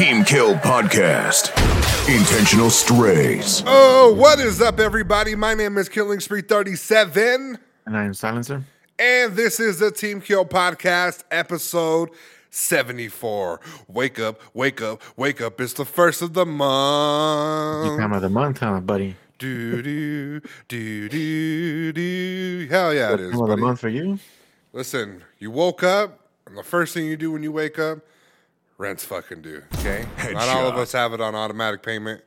Team Kill Podcast. Intentional Strays. Oh, what is up, everybody? My name is Killing Spree 37, And I am Silencer. and this is the Team Kill Podcast, episode 74. Wake up, wake up, wake up. It's the first of the month. Time of the month, huh, buddy? Do, do, do, do, do. Hell yeah, it Time is, of the month for you? Listen, you woke up, and the first thing you do when you wake up, rent's fucking due. Okay, not all of us have it on automatic payment,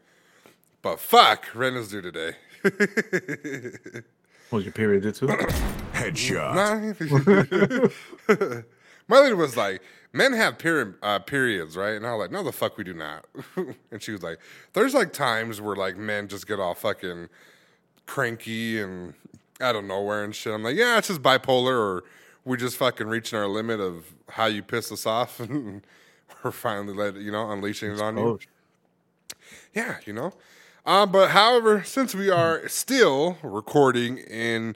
but fuck, rent is due today. Was your period did too? Headshot. Nah. My lady was like, "Men have peri- uh, periods, right?" And I was like, "No, the fuck we do not." and she was like, "There's like times where like men just get all fucking cranky and out of nowhere and shit." I'm like, "Yeah, it's just bipolar, or we're just fucking reaching our limit of how you piss us off, and we're finally let you know unleashing it on you." Yeah, you know. Um, but however, since we are still recording in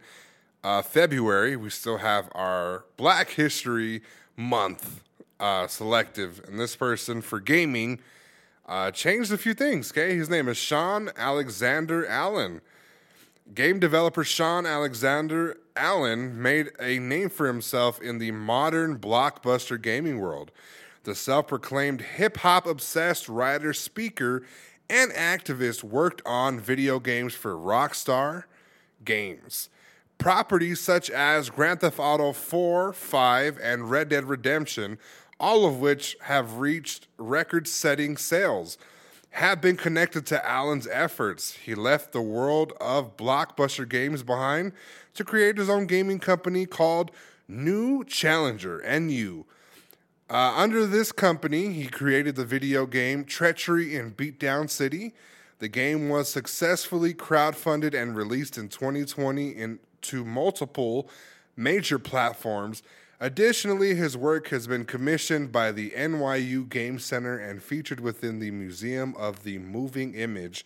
uh, February, we still have our Black History Month uh, selective, and this person for gaming uh, changed a few things. Okay, his name is Sean Alexander Allen. Game developer Sean Alexander Allen made a name for himself in the modern blockbuster gaming world. The self proclaimed hip hop obsessed writer, speaker, and activist worked on video games for Rockstar Games. Properties such as Grand Theft Auto 4, 5, and Red Dead Redemption, all of which have reached record setting sales have been connected to Allen's efforts. He left the world of blockbuster games behind to create his own gaming company called New Challenger, NU. Uh, under this company, he created the video game Treachery in Beatdown City. The game was successfully crowdfunded and released in 2020 into multiple major platforms. Additionally, his work has been commissioned by the NYU Game Center and featured within the Museum of the Moving Image.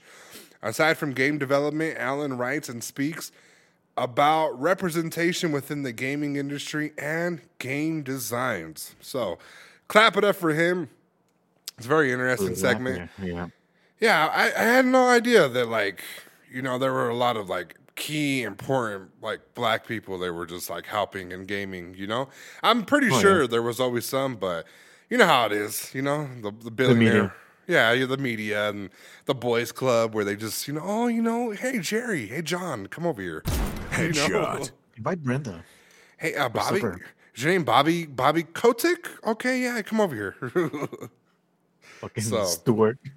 Aside from game development, Allen writes and speaks about representation within the gaming industry and game designs. So, clap it up for him. It's a very interesting segment. Yeah. Yeah, I, I had no idea that like, you know, there were a lot of like key important like black people that were just like helping in gaming, you know? I'm pretty Oh, sure yeah. there was always some, but you know how it is, you know, the the billionaire. yeah, yeah, the media and the boys club where they just, you know, oh, you know, hey Jerry, hey John, come over here. You know? Headshot. Invite Brenda. Hey, uh, Bobby. Is your name Bobby Bobby Kotick? Okay, yeah, come over here. Fucking So- Stewart.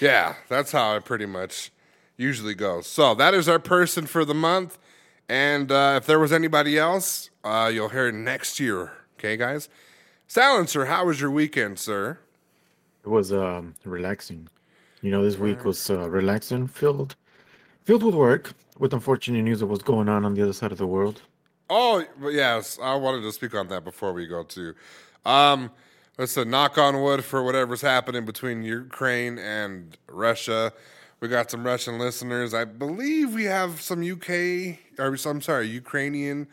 Yeah, that's how it pretty much usually goes. So that is our person for the month. And uh, if there was anybody else, uh, you'll hear next year. Okay, guys? Silencer, how was your weekend, sir? It was um relaxing. You know, this week was uh, relaxing, filled filled with work, with unfortunate news of what's going on on the other side of the world. Oh, yes, I wanted to speak on that before we go to. Um, listen, knock on wood for whatever's happening between Ukraine and Russia. We got some Russian listeners. I believe we have some UK, or I'm sorry, Ukrainian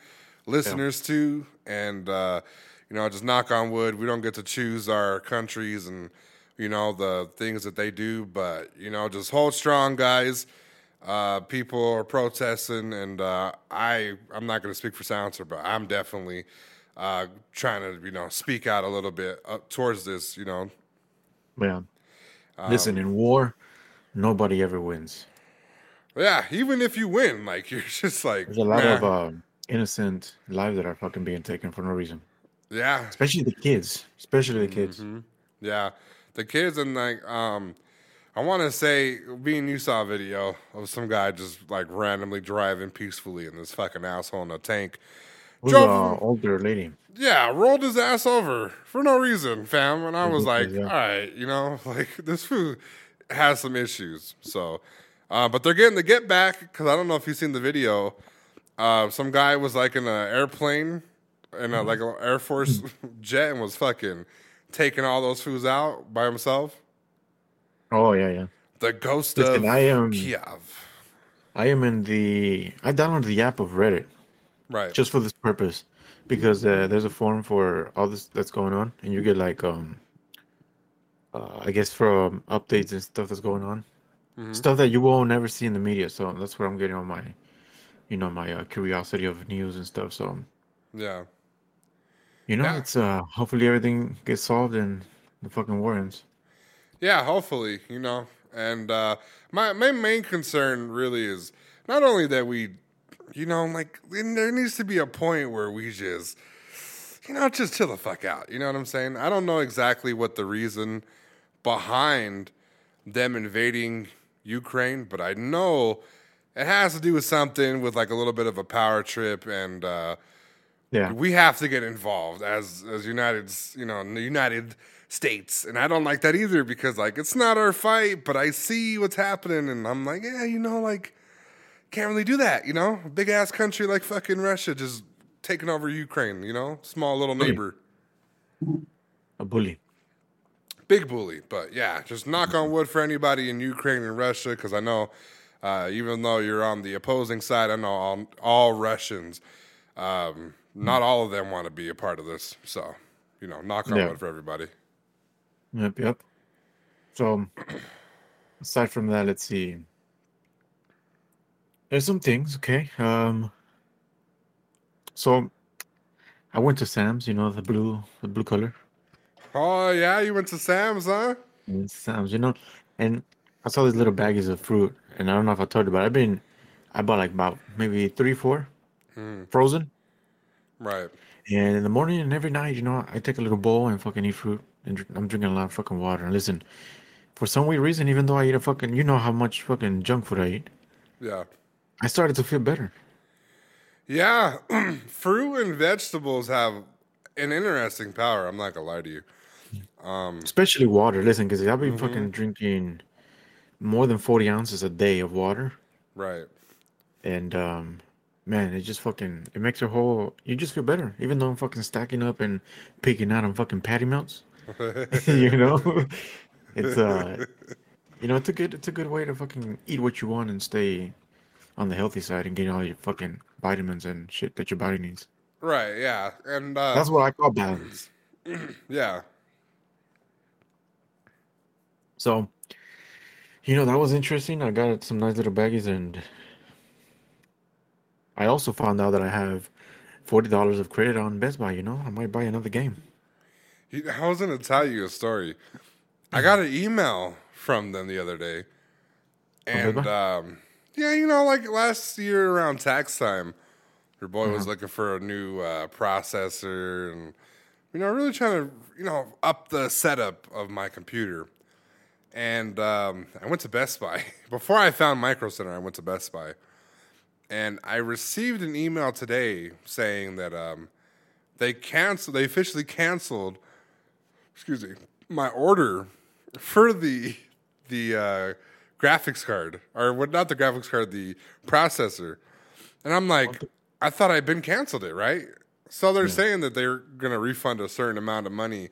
listeners too. And, uh, you know, just knock on wood. We don't get to choose our countries and, you know, the things that they do. But, you know, just hold strong, guys uh, people are protesting, and uh, I I'm not going to speak for Silencer, but I'm definitely uh, trying to you know speak out a little bit up towards this. You know, Yeah. Listen, in war, nobody ever wins. yeah. Even if you win, like you're just like There's a lot nah. of uh, innocent lives that are fucking being taken for no reason. yeah, Especially the kids. Especially the kids. Mm-hmm. yeah. The kids and like um. I want to say, being you saw a video of some guy just like randomly driving peacefully in this fucking asshole in a tank. Was Drove- an older lady. Yeah, rolled his ass over for no reason, fam. And I was like, Yeah. all right, you know, like this food has some issues. So, uh, but they're getting the get back because I don't know if you've seen the video. Uh, some guy was like in an airplane, in a, like an Air Force jet, and was fucking taking all those foods out by himself. Oh yeah, yeah. The ghost Listen, of I am Kiev. I am in the I downloaded the app of Reddit Right. just for this purpose because uh, there's a forum for all this that's going on, and you get like um uh, I guess from updates and stuff that's going on, Mhm. stuff that you won't never see in the media. So that's where I'm getting all my, you know, my uh, curiosity of news and stuff. So Yeah. you know, Yeah. it's uh, hopefully everything gets solved and the fucking war ends. Yeah, hopefully, you know. And uh, my my main concern really is not only that we, you know, like there needs to be a point where we just, you know, just chill the fuck out. You know what I'm saying? I don't know exactly what the reason behind them invading Ukraine, but I know it has to do with something with like a little bit of a power trip and. uh Yeah, we have to get involved as as United, you know, the United States, and I don't like that either because like it's not our fight, but I see what's happening, and I'm like, yeah, you know, like can't really do that, you know, big ass country like fucking Russia just taking over Ukraine, you know, small little neighbor, a bully. big bully, but yeah, just knock on wood for anybody in Ukraine and Russia because I know. Uh, even though you're on the opposing side, I know all, all Russians, um, not all of them want to be a part of this. So, you know, knock on Yeah. wood for everybody. Yep, yep. So, aside from that, let's see. There's some things, okay. Um, so I went to Sam's, you know, the blue, the blue color. Oh yeah, you went to Sam's, huh? And Sam's, you know, and I saw these little baggies of fruit, and I don't know if I told you, but I've been, I bought like about maybe three, four, frozen. Right. And in the morning and every night, you know, I take a little bowl and fucking eat fruit, I'm drinking a lot of fucking water. And listen, for some weird reason, even though I eat a fucking, you know how much fucking junk food I eat, Yeah. I started to feel better. Yeah. Fruit and vegetables have an interesting power. I'm not gonna lie to you. Especially water. Listen, because I've been fucking drinking more than 40 ounces a day of water. Right. And, um, man, it just fucking, it makes your whole, you just feel better. Even though I'm fucking stacking up and picking out on fucking patty melts. you know? it's, uh, you know, it's a good, it's a good way to fucking eat what you want and stay on the healthy side and get all your fucking vitamins and shit that your body needs. Right. Yeah. And uh, That's what I call balance. yeah. So, you know, that was interesting. I got some nice little baggies, and I also found out that I have forty dollars of credit on Best Buy. You know, I might buy another game. He- I was gonna tell you a story. I got an email from them the other day, and um, yeah, you know, like last year around tax time, your boy was looking for a new uh, processor, and you know, really trying to you know up the setup of my computer. And um, I went to Best Buy before I found Micro Center. I went to Best Buy, and I received an email today saying that um, they canceled. They officially canceled excuse me, my order for the the uh, graphics card, or what? Not the graphics card, the processor. And I'm like, I thought I'd been canceled it, right? So they're saying that they're gonna refund a certain amount of money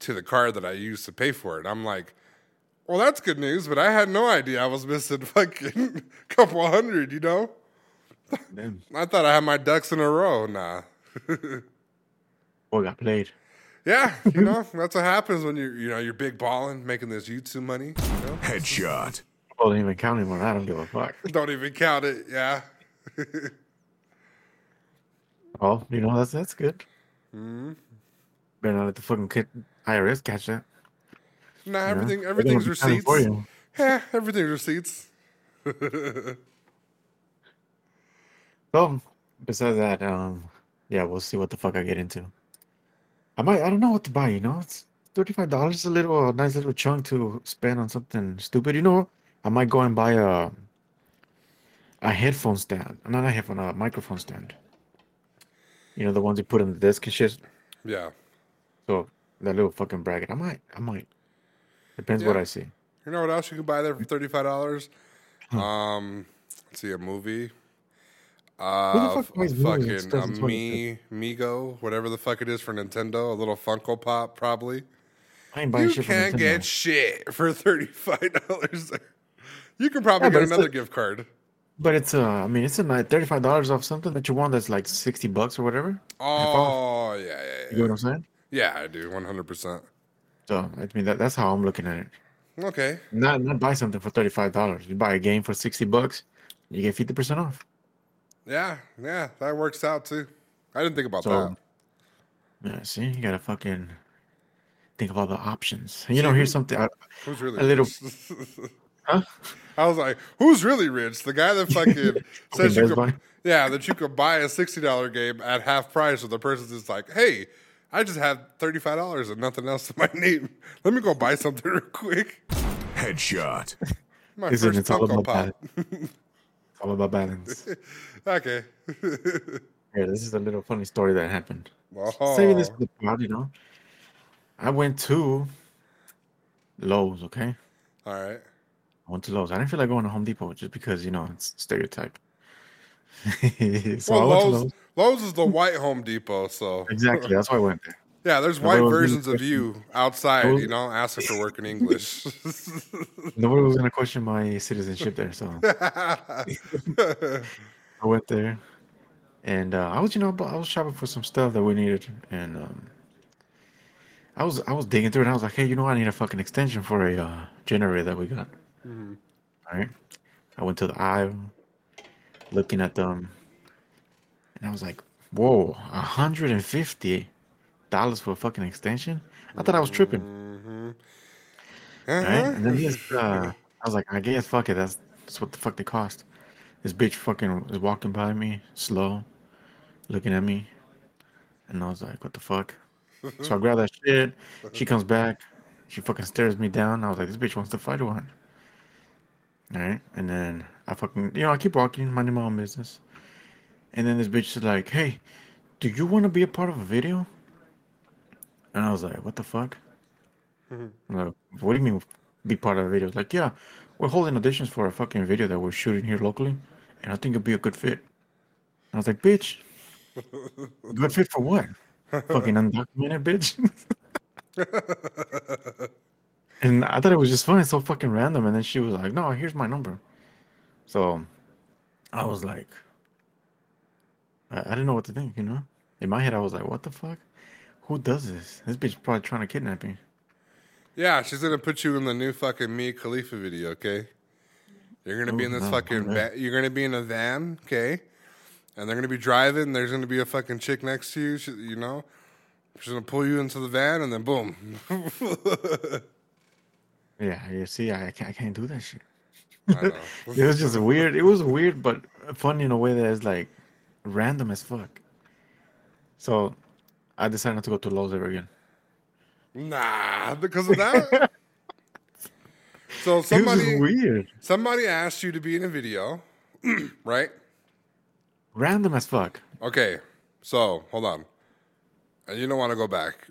to the card that I used to pay for it. I'm like, well, that's good news, but I had no idea I was missing fucking couple hundred. You know, I thought I had my ducks in a row. Nah. boy got played. Yeah, you know that's what happens when you're, you know you're big balling, making this YouTube money. You know, Headshot. Well, didn't even count anymore. I don't give a fuck. don't even count it. Yeah, Oh, you know that's that's good. Mm-hmm. Better not let the fucking kid IRS catch that. nah, you everything They're everything's gonna be receipts. for you. Yeah, everything's receipts. So, besides that, um, yeah, we'll see what the fuck I get into. I might, I don't know what to buy. You know, it's thirty-five dollars, a little, a nice little chunk to spend on something stupid. You know, I might go and buy a a headphone stand, not a headphone, a microphone stand. You know, the ones you put on the desk and shit. Yeah, So that little fucking bracket, I might, I might. Depends what I see. you know what else you can buy there for thirty five dollars? Um, let's see a movie. Uh, fuck f- buys movies fucking as me Migo, whatever the fuck it is for Nintendo, a little Funko Pop probably. I ain't buying You shit can't get shit for thirty five dollars. You can probably Yeah, get another a- gift card. But it's uh, I mean, it's a nice thirty-five dollars off something that you want that's like sixty bucks or whatever. Oh yeah, yeah, yeah. You know what I'm saying? Yeah, I do, one hundred percent. So I mean that, that's how I'm looking at it. Okay. Not not buy something for thirty five dollars. You buy a game for sixty bucks, you get fifty percent off. Yeah, yeah, that works out too. I didn't think about So- that. Yeah, see, you gotta fucking think of all the options. You know, here's something. I, Who's really a little- rich? huh? I was like, who's really rich? The guy that fucking says you Best could, yeah, that you could buy a sixty dollar game at half price, or the person's just like, hey, I just have thirty five dollars and nothing else to my name. Let me go buy something real quick. Headshot. My Isn't first it's all Funko about Pop. All about balance. okay. Here, this is a little funny story that happened. oh, Saving this for the pod, you know. I went to Lowe's, okay? all right. I went to Lowe's. I didn't feel like going to Home Depot just because, you know, it's stereotype. so Well, I went to Lowe's, Lowe's. Lowe's is the white Home Depot, so Exactly. That's why I went there. Yeah. There's white versions of you outside, you know, asking for work in English. Nobody was gonna question my citizenship there, so I went there, and uh, I was, you know, I was shopping for some stuff that we needed, and um, I was, I was digging through it. and I was like, hey, you know, I need a fucking extension for a uh, generator that we got. All right, I went to the aisle, looking at them, and I was like, whoa, hundred and fifty dollars for a fucking extension. I thought I was tripping. Uh-huh. Right? And then this, uh, I was like, I guess fuck it. That's that's what the fuck they cost. This bitch fucking is walking by me, slow, looking at me, and I was like, what the fuck? so I grab that shit. She comes back. She fucking stares me down. I was like, this bitch wants to fight or what? All right, and then I fucking, you know, I keep walking, minding my own business. And then this bitch is like, hey, do you want to be a part of a video? And I was like, what the fuck? I'm like, what do you mean be part of a video? Like, yeah, we're holding auditions for a fucking video that we're shooting here locally, and I think it'd be a good fit. And I was like, bitch, good fit for what? fucking undocumented bitch. and I thought it was just funny, so fucking random. And then she was like, no, here's my number. So I was like, I, I didn't know what to think, you know? In my head, I was like, what the fuck? Who does this? This bitch probably trying to kidnap me. Yeah, she's gonna put you in the new fucking Mia Khalifa video, okay? You're gonna be in Oh, this no, fucking va- you're gonna be in a van, okay? And they're gonna be driving. And There's gonna be a fucking chick next to you. She, you know, she's gonna pull you into the van, and then boom. Yeah, you see, I can't, I can't do that shit. It was just weird. It was weird, but funny in a way that is like random as fuck. So I decided not to go to Lowe's ever again. Nah, because of that. so somebody weird, somebody asked you to be in a video, right? random as fuck. Okay, so hold on. And you don't want to go back.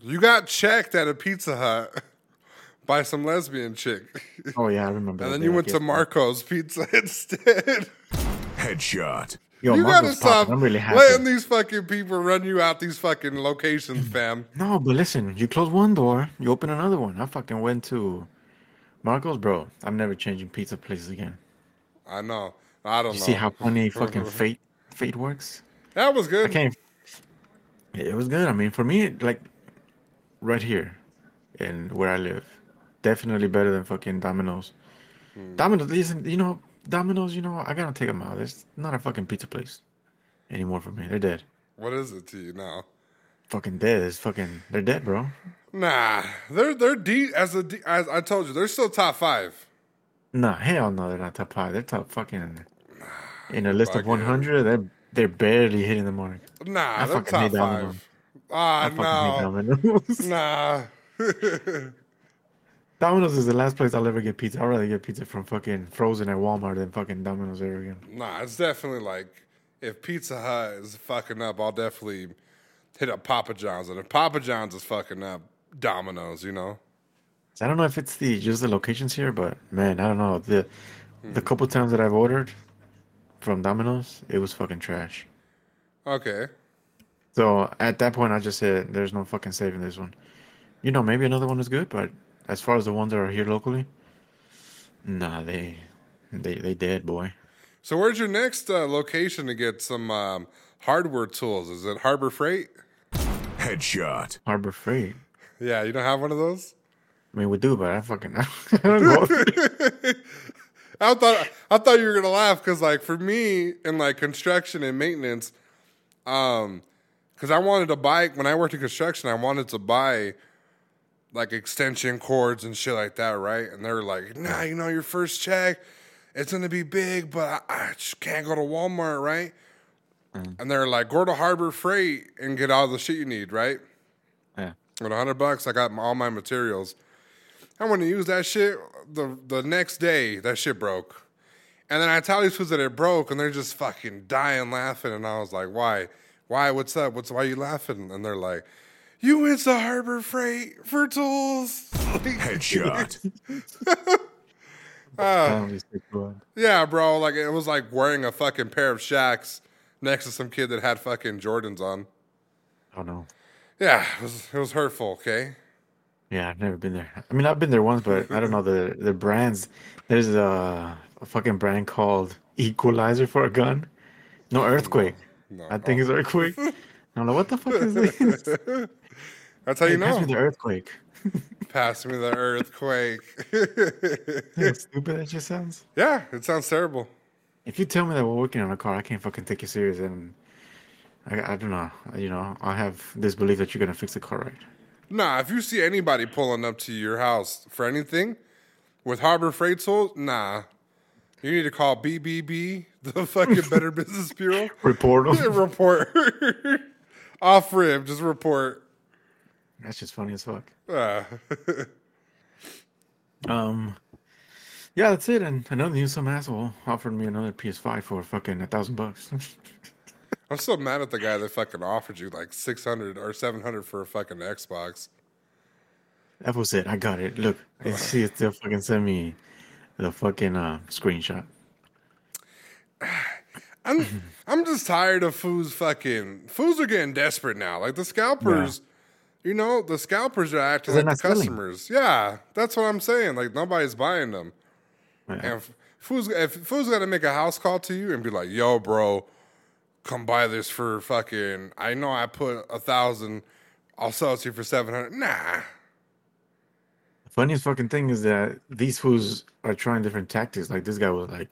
You got checked at a Pizza Hut by some lesbian chick. Oh yeah, I remember. And then day, you went to guess. Marco's Pizza instead. Headshot. Yo, you Marco's gotta stop. I'm really happy. letting these fucking people run you out these fucking locations, fam. No, but listen, you close one door, you open another one. I fucking went to Marco's, bro. I'm never changing pizza places again. I know. I don't You know. see how funny fucking fate fate works? that was I good. can't. It was good. I mean, for me, like right here, and where I live, definitely better than fucking Domino's. Hmm. Domino's, listen, you know, Domino's. You know, I gotta take them out. It's not a fucking pizza place anymore for me. They're dead. What is it to you now? Fucking dead. It's fucking. They're dead, bro. Nah, they're they're deep as a de- as I told you, they're still top five. Nah, hell no, they're not top five. They're top fucking. In a list of 100, they're they're barely hitting the mark. Nah, I they're top five. Ah, hate no, nah. Domino's is the last place I'll ever get pizza. I'd rather get pizza from fucking Frozen at Walmart than fucking Domino's ever again. Nah, it's definitely like if Pizza Hut is fucking up, I'll definitely hit up Papa John's, and if Papa John's is fucking up, Domino's. You know. I don't know if it's the just the locations here, but man, I don't know. The hmm. the couple times that I've ordered from Domino's, it was fucking trash. Okay. So at that point, I just said, "There's no fucking saving this one." You know, maybe another one is good, but as far as the ones that are here locally, nah, they they they dead, boy. So where's your next uh, location to get some um, hardware tools? Is it Harbor Freight? Headshot. Harbor Freight. Yeah, you don't have one of those. I mean, we do, but I fucking I don't go. I thought I thought you were gonna laugh because like for me in like construction and maintenance, um, because I wanted to buy when I worked in construction, I wanted to buy like extension cords and shit like that, right? And they're like, "Nah, you know, your first check, it's gonna be big, but I, I just can't go to Walmart, right?" Mm. And they're like, "Go to Harbor Freight and get all the shit you need, right?" yeah. With a hundred bucks, I got all my materials. I went to use that shit. The the next day, that shit broke. And then I tell these fools that it broke, and they're just fucking dying laughing. And I was like, "Why? Why? What's up? What's why are you laughing?" And they're like, "You went to Harbor Freight for tools." Headshot. Ah. Family stick yeah, bro. Like it was like wearing a fucking pair of Shaqs next to some kid that had fucking Jordans on. Oh no. Yeah, it was it was hurtful. Okay. Yeah, I've never been there. I mean, I've been there once, but I don't know the the brands. There's a, a fucking brand called Equalizer for a gun. No earthquake. No. I think it's earthquake. I'm like, what the fuck is this? That's how you Hey, pass know. me the earthquake. Pass me the earthquake. How stupid that just sounds. yeah, it sounds terrible. If you tell me that we're working on a car, I can't fucking take you serious, and I, I don't know. You know, I have this belief that you're gonna fix the car right. Nah, if you see anybody pulling up to your house for anything with Harbor Freight tools, nah. You need to call BBB, the fucking Better Business Bureau. Report 'em. report. Off rib, just report. That's just funny as fuck. Ah. Um, yeah, that's it. And another news, some asshole offered me another PS5 for fucking a thousand bucks. I'm so mad at the guy that fucking offered you like 600 or 700 for a fucking Xbox. that was it. I got it. Look, I see it still fucking send me the fucking uh, screenshot. I'm I'm just tired of fools fucking fools are getting desperate now. Like the scalpers, you know, the scalpers are acting like the selling. customers. Yeah, that's what I'm saying. Like nobody's buying them. Yeah. And if fools got to make a house call to you and be like, "Yo, bro, come buy this for fucking." I know I put a thousand. I'll sell it to you for seven hundred. Nah. The funniest fucking thing is that these fools are trying different tactics. Like this guy was like,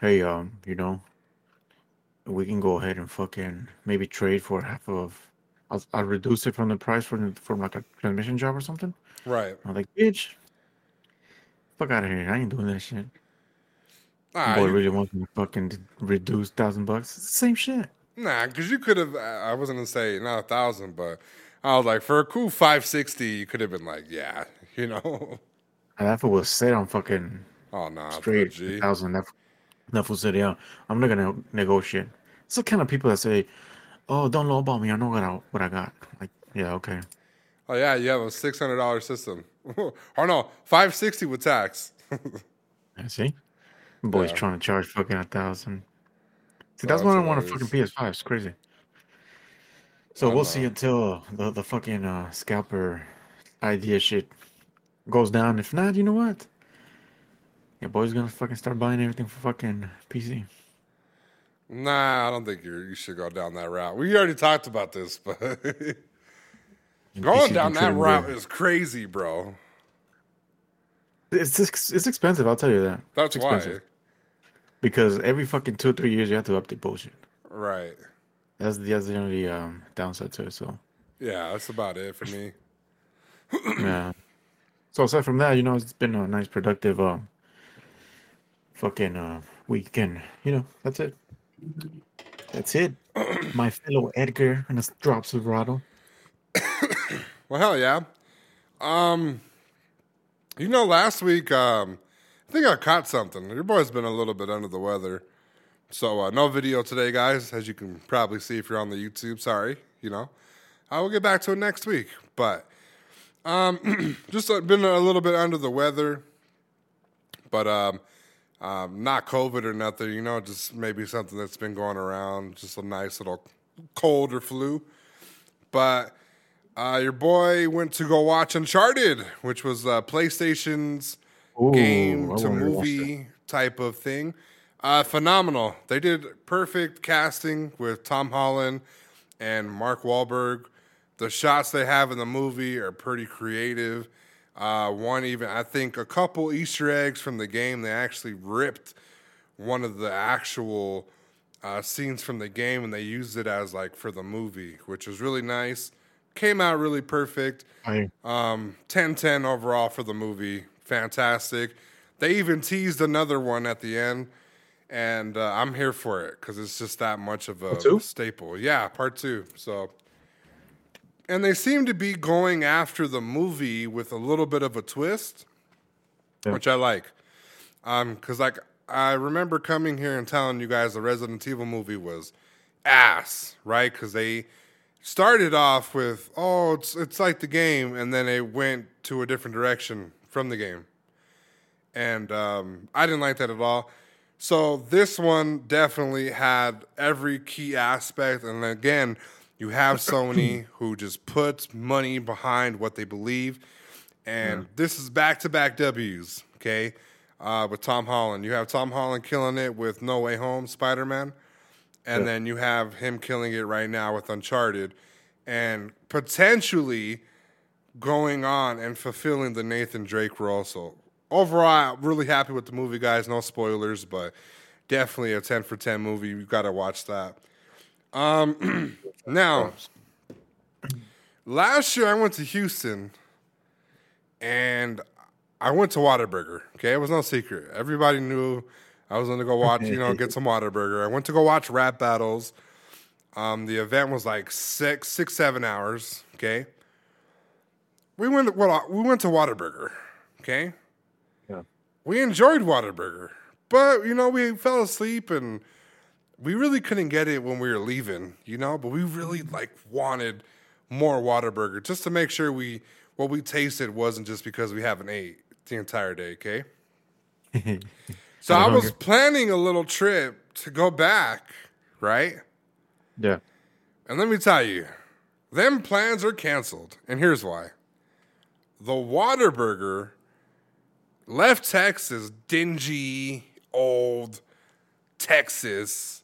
"Hey, um, you know, we can go ahead and fucking maybe trade for half of. I'll, I'll reduce it from the price from from like a transmission job or something." Right. I'm like, "Bitch, fuck out of here! I ain't doing that shit." Nah, Boy you- really wants me to fucking reduce thousand bucks. It's the same shit. Nah, because you could have. I wasn't gonna say not a thousand, but I was like, for a cool five sixty, you could have been like, yeah, you know. And that was set on fucking Oh no, nah, straight thousand. That, that fool said, "Yeah, I'm not gonna negotiate." It's the kind of people that say, "Oh, don't lowball me. I know what I what I got." Like, yeah, okay. Oh yeah, you have a six hundred dollar system. or no, five sixty with tax. I see. Boy's Yeah. trying to charge fucking a thousand. See, that's Oh, why I want a fucking PS5. It's crazy. So I we'll see until the the fucking uh, scalper idea shit goes down. If not, you know what? Yeah, boy's gonna fucking start buying everything for fucking PC. Nah, I don't think you you should go down that route. We already talked about this, but going down that route is crazy, bro. It's it's expensive. I'll tell you that. That's It's why, expensive. Because every fucking two or three years you have to update bullshit. right? That's the that's the only um, downside to it. So Yeah, that's about it for me. yeah. So aside from that, you know, it's been a nice productive um fucking uh weekend. You know, that's it. That's it. My fellow Edgar and a drop Silverado. Well, hell yeah. Um, you know, last week, um, I think I caught something. Your boy's been a little bit under the weather. So, uh, no video today, guys, as you can probably see if you're on the YouTube. Sorry, you know. I will get back to it next week. But um, just uh, been a little bit under the weather. But um, um, not COVID or nothing, you know, just maybe something that's been going around, just a nice little cold or flu. But uh, your boy went to go watch Uncharted, which was uh, PlayStation's Ooh, game to wanted to watch movie type of thing. Uh, phenomenal. They did perfect casting with Tom Holland and Mark Wahlberg. The shots they have in the movie are pretty creative. Uh, one even, I think, a couple Easter eggs from the game. They actually ripped one of the actual uh, scenes from the game and they used it as like for the movie, which was really nice. Came out really perfect. Um, 10-10 overall for the movie. Fantastic. They even teased another one at the end, and uh, I'm here for it because it's just that much of a staple. Yeah, part two. So, and they seem to be going after the movie with a little bit of a twist, Yeah. which I like. Um, because like I remember coming here and telling you guys the Resident Evil movie was ass, right? Because they started off with oh it's it's like the game and then it went to a different direction from the game and um, i didn't like that at all so this one definitely had every key aspect and again you have sony who just puts money behind what they believe and this is back-to-back w's okay uh, with tom holland you have tom holland killing it with no way home spider-man and then you have him killing it right now with Uncharted, and potentially going on and fulfilling the Nathan Drake role. So overall, I'm really happy with the movie, guys. No spoilers, but definitely a ten for ten movie. You got to watch that. Um, now, last year I went to Houston, and I went to Whataburger. Okay, it was no secret. Everybody knew I was going to go watch, you know, get some Whataburger. I went to go watch rap battles. Um, the event was like six, six, seven hours. Okay, we went. To, Well, we went to Whataburger. Okay, Yeah. we enjoyed Whataburger, but you know, we fell asleep and we really couldn't get it when we were leaving. You know, but we really mm-hmm. like wanted more Whataburger just to make sure we what we tasted wasn't just because we haven't ate the entire day. Okay. So I was planning a little trip to go back, right? yeah. And let me tell you, them plans are canceled. And here's why. The Whataburger left Texas, dingy, old Texas,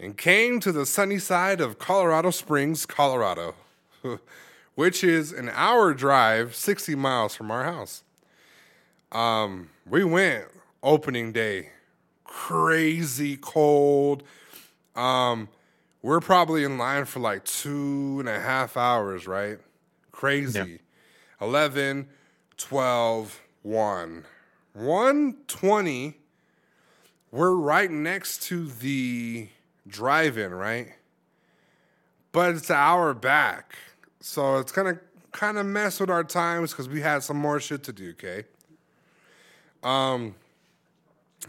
and came to the sunny side of Colorado Springs, Colorado, which is an hour drive, 60 miles from our house. Um, we went opening day, crazy cold. Um, we're probably in line for like two and a half hours, right? Crazy. 11, 12, 1. 120, we're right next to the drive in, right? But it's an hour back. So it's gonna kind of mess with our times because we had some more shit to do, okay? Um,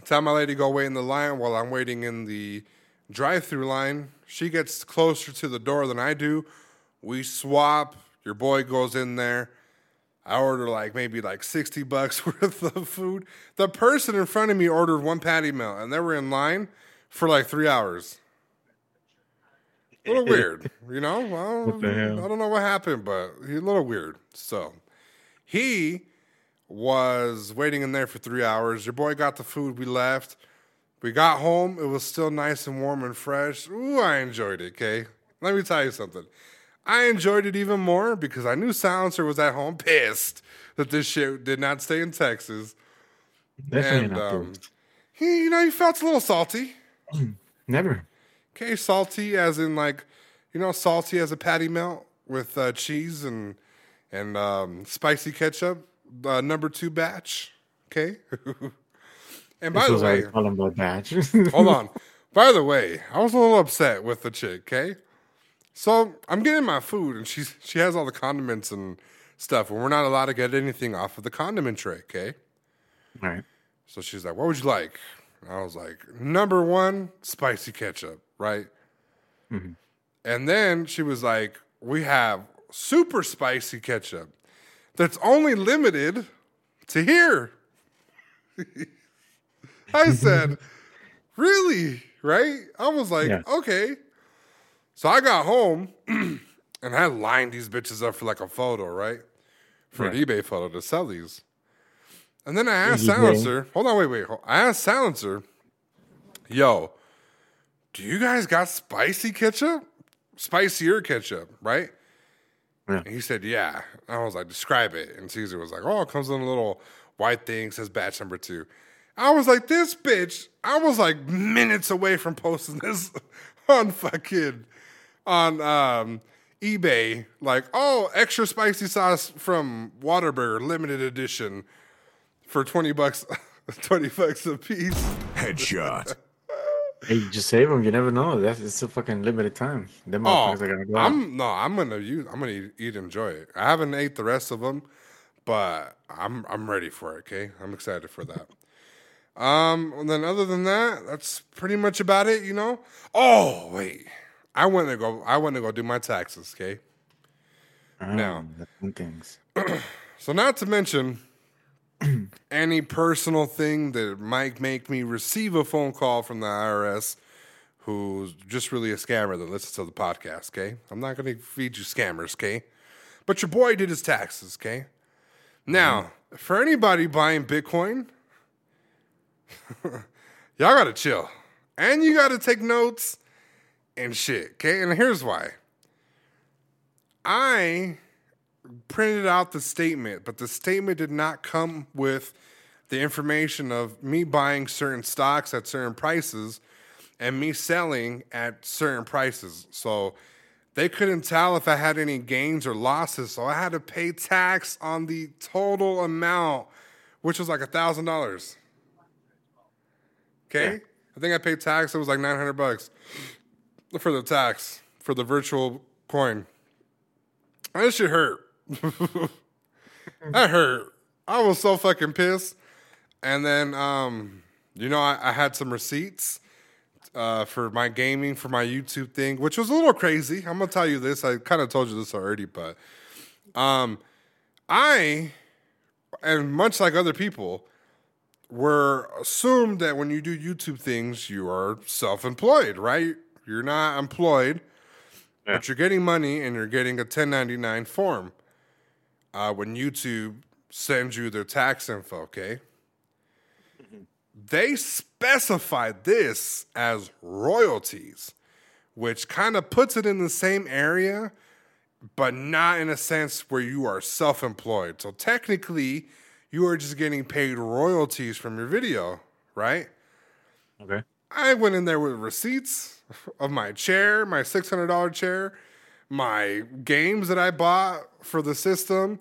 tell my lady go wait in the line while I'm waiting in the drive-through line. She gets closer to the door than I do. We swap. Your boy goes in there. I order like maybe like 60 bucks worth of food. The person in front of me ordered one patty melt and they were in line for like three hours. A little weird, you know? Well, What the hell? I don't know what happened, but he's a little weird. So he was waiting in there for three hours. Your boy got the food. We left. We got home. It was still nice and warm and fresh. Ooh, I enjoyed it, okay? Let me tell you something. I enjoyed it even more because I knew Silencer was at home pissed that this shit did not stay in Texas. Definitely and not. um, he, you know, he felt a little salty. Never. Okay, salty as in like, you know, salty as a patty melt with uh, cheese and and um, spicy ketchup. Uh, number two batch. Okay. and by This the way, batch. hold on. By the way, I was a little upset with the chick. Okay. So I'm getting my food, and she's she has all the condiments and stuff, and we're not allowed to get anything off of the condiment tray. Okay. All right. So she's like, "What would you like?" And I was like, "Number one, spicy ketchup, right?" And then she was like, "We have super spicy ketchup that's only limited to here." I said, "Really?" Right? I was like, Yeah. "Okay." So I got home and I lined these bitches up for like a photo, right? For Right. an eBay photo to sell these. And then I asked eBay. Silencer, hold on, wait, wait. I asked Silencer, yo, do you guys got spicy ketchup? Spicier ketchup, right? Yeah. And he said, yeah. I was like, describe it. And Caesar was like, oh, it comes in a little white thing, says batch number two. I was like, this bitch, I was like minutes away from posting this on fucking, on um, eBay. Like, oh, extra spicy sauce from Whataburger, limited edition for 20 bucks, 20 bucks a piece. Headshot. Hey, you just save them. You never know. That's it's a fucking limited time. Them Oh, motherfuckers are gonna go out. I'm no, I'm gonna use. I'm gonna eat, eat and enjoy it. I haven't ate the rest of them, but I'm I'm ready for it. Okay, I'm excited for that. um, and then other than that, that's pretty much about it. You know. Oh wait, I went to go. I went to go do my taxes. Okay. now- Um, some things. So not to mention any personal thing that might make me receive a phone call from the IRS who's just really a scammer that listens to the podcast, okay? I'm not going to feed you scammers, okay? But your boy did his taxes, okay? Now, mm-hmm. for anybody buying Bitcoin, y'all got to chill. And you got to take notes and shit, okay? And here's why. I printed out the statement, but the statement did not come with the information of me buying certain stocks at certain prices and me selling at certain prices. So they couldn't tell if I had any gains or losses. So I had to pay tax on the total amount, which was like a thousand dollars. Okay. I think I paid tax. It was like 900 bucks for the tax for the virtual coin. That shit hurt. that hurt. I was so fucking pissed. And then, um, you know, I, I had some receipts uh, for my gaming for my YouTube thing, which was a little crazy. I'm gonna tell you this. I kind of told you this already, but um, I and much like other people were assumed that when you do YouTube things, you are self-employed, right? You're not employed, but you're getting money and you're getting a 1099 form uh, when YouTube sends you their tax info. Okay they specified this as royalties, which kind of puts it in the same area, but not in a sense where you are self employed. So technically, you are just getting paid royalties from your video, right? Okay. I went in there with receipts of my chair, my $600 chair, my games that I bought for the system,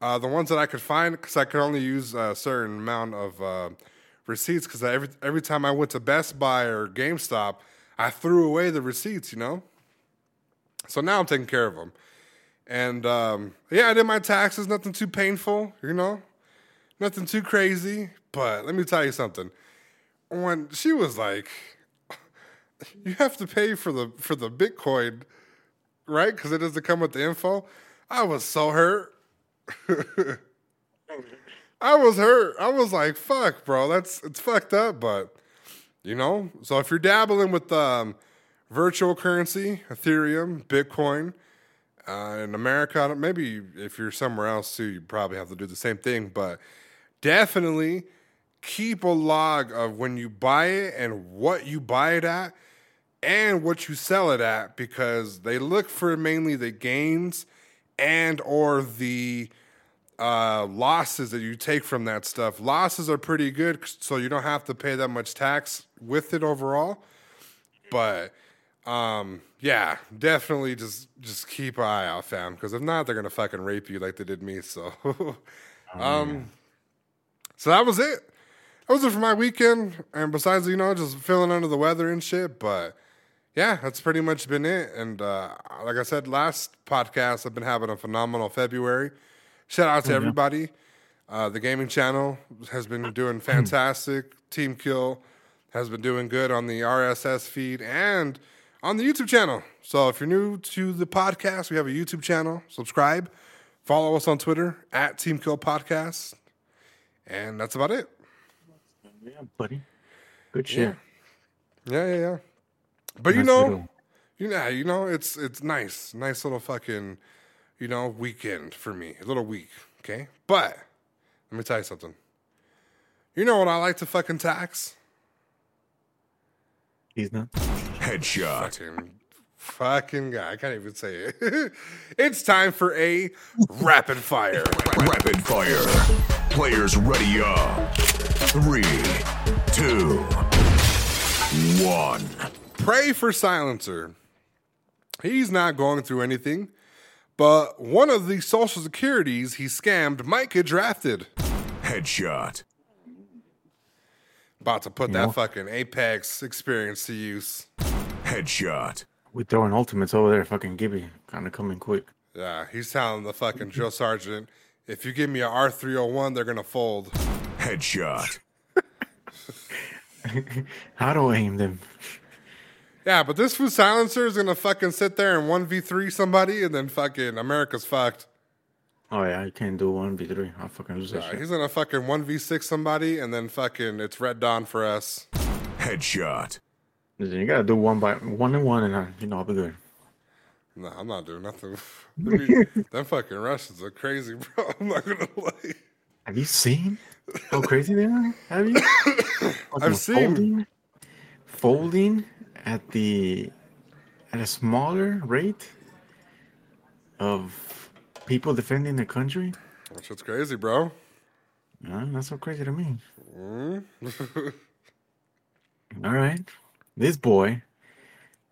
uh, the ones that I could find, because I could only use a certain amount of uh, receipts, because every, every time I went to Best Buy or GameStop, I threw away the receipts, you know? So now I'm taking care of them. And um, yeah, I did my taxes, nothing too painful, you know? Nothing too crazy. But let me tell you something when she was like, "You have to pay for the for the Bitcoin, right? Because it doesn't come with the info." I was so hurt. I was hurt. I was like, "Fuck, bro, that's it's fucked up." But you know, so if you're dabbling with um, virtual currency, Ethereum, Bitcoin. Uh, in America, maybe if you're somewhere else too, you probably have to do the same thing. But definitely keep a log of when you buy it and what you buy it at and what you sell it at because they look for mainly the gains and or the uh, losses that you take from that stuff. Losses are pretty good, so you don't have to pay that much tax with it overall. But um, yeah, definitely just just keep an eye out, fam, because if not, they're gonna fucking rape you like they did me. So, um, so that was it. That was it for my weekend. And besides, you know, just feeling under the weather and shit. But yeah, that's pretty much been it. And uh, like I said last podcast, I've been having a phenomenal February. Shout out to everybody. Uh, the gaming channel has been doing fantastic. Team Kill has been doing good on the RSS feed and on the YouTube channel. So if you're new to the podcast, we have a YouTube channel. Subscribe. Follow us on Twitter at Team Kill Podcast. And that's about it. Yeah, buddy. Good shit. Yeah, yeah, yeah. But you Nice know, little- you know, you know, it's it's nice, nice little fucking, you know, weekend for me, a little week, okay. But let me tell you something. You know what I like to fucking tax? He's not. Headshot. Fucking Fucking guy. I can't even say it. it's time for a rapid fire. Rapid fire. Players ready up. Three, two, one. Pray for silencer. He's not going through anything, but one of the social securities he scammed might get drafted. Headshot. About to put You that know? fucking Apex experience to use. Headshot. We throwing ultimates over there, fucking Gibby, kind of coming quick. Yeah, he's telling the fucking drill sergeant, if you give me a R301, they're gonna fold. Headshot. How to aim them? Yeah, but this food silencer is gonna fucking sit there and 1v3 somebody and then fucking America's fucked. Oh yeah, you can't do one v three. I'll fucking lose that Yeah, shit. he's gonna fucking 1v6 somebody and then fucking it's Red Dawn for us. Headshot. Listen, you gotta do one by one and one, and uh, you know I'll be good. No, I'm not doing nothing. Them them fucking Russians are crazy, bro. I'm not gonna lie. Have you seen how crazy they are? Have you? Fucking seen. folding, folding at the at a smaller rate of people defending their country. That shit's crazy, bro. Uh, that's so crazy to me. Mm. All right, this boy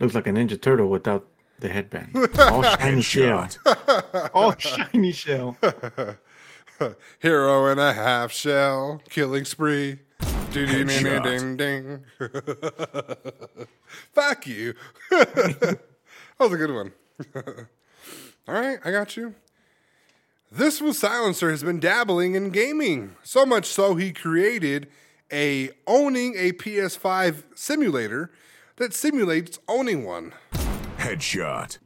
looks like a Ninja Turtle without the headband. All shiny shell. All shiny shell. Hero and a half shell, killing spree. Ding ding ding ding ding. Fuck you. that was a good one. All right, I got you. This was Silencer has been dabbling in gaming, so much so he created a owning a PS5 simulator that simulates owning one. Headshot.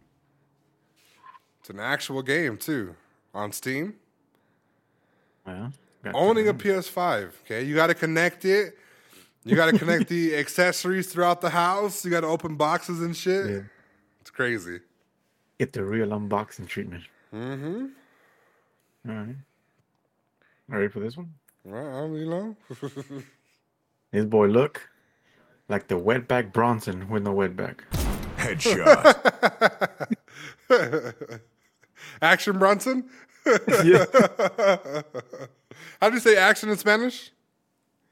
It's an actual game too on Steam. Well, got owning a PS5. Okay, you got to connect it. You got to connect the accessories throughout the house. You got to open boxes and shit. Yeah. It's crazy. get the real unboxing treatment. Mm-hmm. All right. Ready for this one? Well, you know, This boy look like the wetback Bronson with no wetback. Headshot. Action Bronson. yeah. How do you say action in Spanish?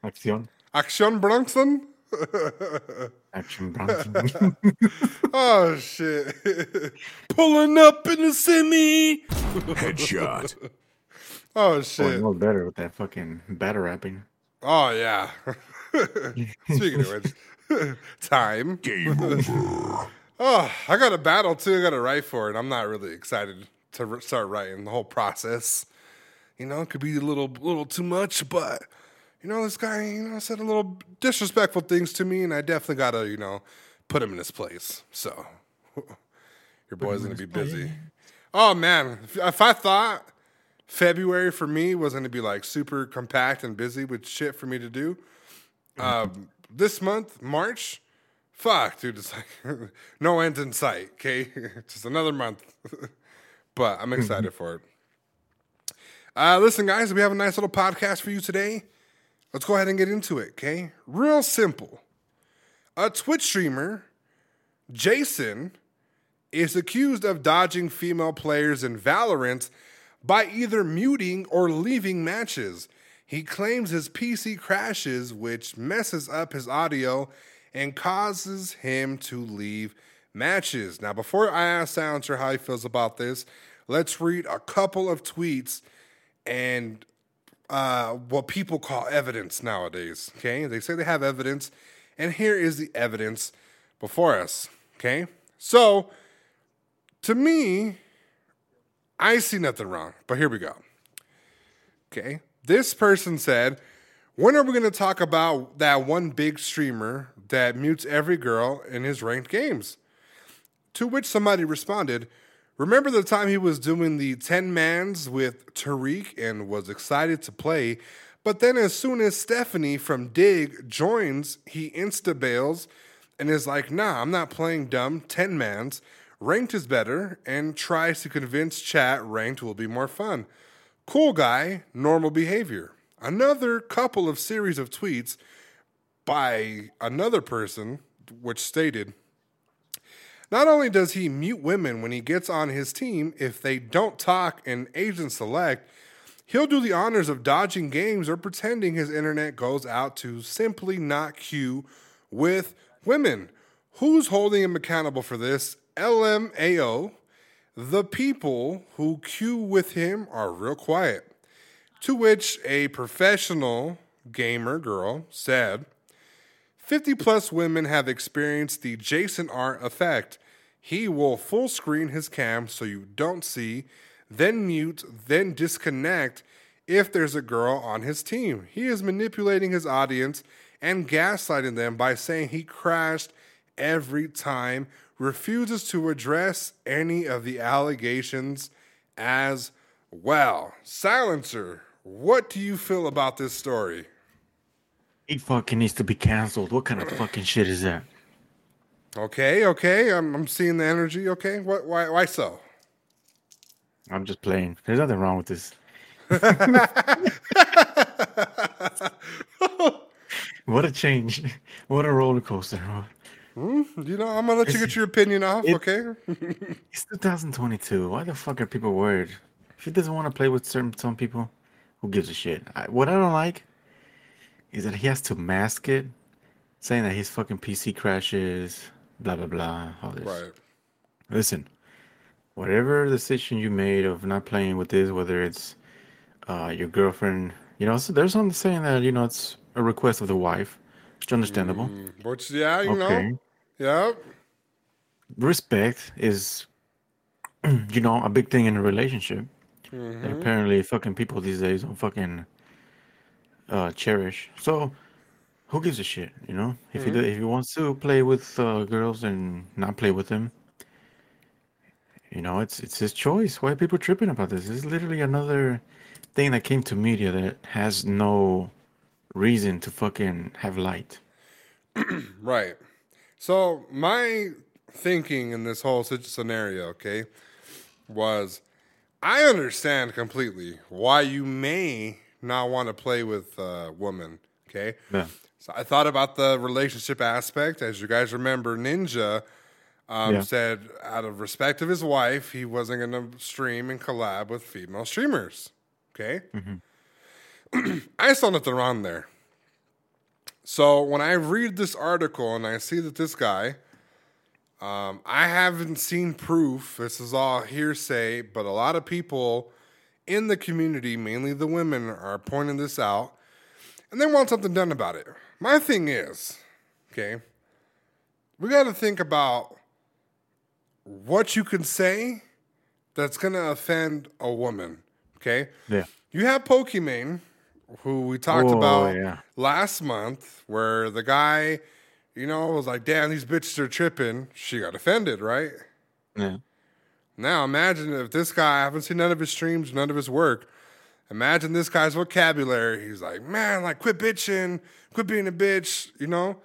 Acción. Action Bronson. Action Bronson. Oh shit! Pulling up in the semi. Headshot. Oh shit. Boy, better with that fucking batter rapping. Oh yeah. Speaking of which, time. Game over. Oh, I got a battle too. I got to write for it. I'm not really excited to start writing the whole process. You know, it could be a little, little too much, but you know, this guy, you know, said a little disrespectful things to me, and I definitely got to, you know, put him in his place. So, your boy's gonna be busy. Oh man, if, if I thought February for me was gonna be like super compact and busy with shit for me to do, um, this month, March, fuck, dude, it's like no end in sight. Okay, just another month, but I'm excited for it. Uh, listen, guys, we have a nice little podcast for you today. Let's go ahead and get into it. Okay, real simple. A Twitch streamer, Jason, is accused of dodging female players in Valorant by either muting or leaving matches. He claims his PC crashes, which messes up his audio and causes him to leave matches. Now, before I ask Silencer how he feels about this, let's read a couple of tweets and uh, what people call evidence nowadays. Okay, they say they have evidence, and here is the evidence before us. Okay, so to me, I see nothing wrong, but here we go. Okay, this person said, When are we going to talk about that one big streamer that mutes every girl in his ranked games? To which somebody responded, Remember the time he was doing the 10 mans with Tarik and was excited to play, but then as soon as Stephanie from Dig joins, he insta bails and is like, nah, I'm not playing dumb 10 mans. Ranked is better and tries to convince chat ranked will be more fun. Cool guy, normal behavior. Another couple of series of tweets by another person, which stated, Not only does he mute women when he gets on his team, if they don't talk and agent select, he'll do the honors of dodging games or pretending his internet goes out to simply not queue with women. Who's holding him accountable for this? LMAO. The people who queue with him are real quiet. To which a professional gamer girl said, 50 plus women have experienced the JasonR effect. He will full screen his cam so you don't see, then mute, then disconnect if there's a girl on his team. He is manipulating his audience and gaslighting them by saying he crashed every time, refuses to address any of the allegations as well. Silencer, what do you feel about this story? He fucking needs to be canceled. What kind of fucking shit is that? Okay, okay, I'm, I'm seeing the energy. Okay, what? Why? Why so? I'm just playing. There's nothing wrong with this. what a change. What a roller coaster. huh? Hmm? You know, I'm gonna let you get your opinion off. it- okay. It's 2022. Why the fuck are people worried? If he doesn't want to play with certain some people, who gives a shit? I, what I don't like is that he has to mask it, saying that his fucking PC crashes, blah blah blah. All this. right. Listen, whatever decision you made of not playing with this, whether it's uh, your girlfriend, you know, so there's some saying that you know it's a request of the wife, which is understandable. Which, yeah, you Okay. know. Yeah. Respect is, you know, a big thing in a relationship. Mm-hmm. that apparently fucking people these days don't fucking uh, cherish. So who gives a shit, you know? If he do, if he wants to play with uh, girls and not play with them, you know, it's it's his choice. Why are people tripping about this? This is literally another thing that came to media that has no reason to fucking have light. Right. So my thinking in this whole scenario, okay, was I understand completely why you may not want to play with a woman. Okay. Yeah. So I thought about the relationship aspect. As you guys remember, Ninja um, Yeah. said, out of respect of his wife, he wasn't going to stream and collab with female streamers. Okay. I saw nothing wrong there. So when I read this article and I see that this guy, um, I haven't seen proof. This is all hearsay, but a lot of people in the community, mainly the women, are pointing this out, and they want something done about it. My thing is, okay, we got to think about what you can say that's going to offend a woman. Okay, Yeah. you have Pokimane, who we talked Oh, about yeah. last month, where the guy, you know, was like, damn, these bitches are tripping. She got offended, right? Yeah. Now imagine if this guy, I haven't seen none of his streams, none of his work. Imagine this guy's vocabulary. He's like, man, like, quit bitching, quit being a bitch, you know?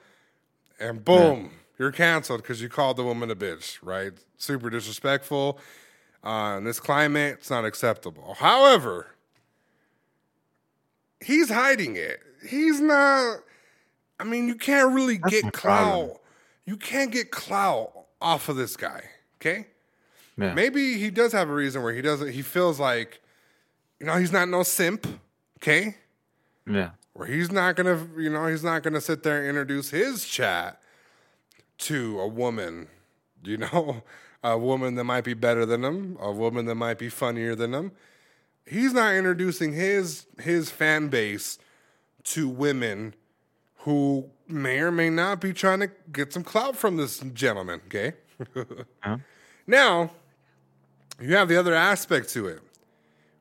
And boom, you're canceled because you called the woman a bitch, right? Super disrespectful. Uh, in this climate, it's not acceptable. However, he's hiding it. He's not. I mean, you can't really That's get problem. clout. You can't get clout off of this guy. Okay. Yeah. Maybe he does have a reason where he doesn't. He feels like, you know, he's not no simp. Okay. Yeah. Where he's not gonna, you know, he's not gonna sit there and introduce his chat to a woman. You know, a woman that might be better than him, a woman that might be funnier than him. He's not introducing his his fan base to women who may or may not be trying to get some clout from this gentleman. Okay. Huh? Now, you have the other aspect to it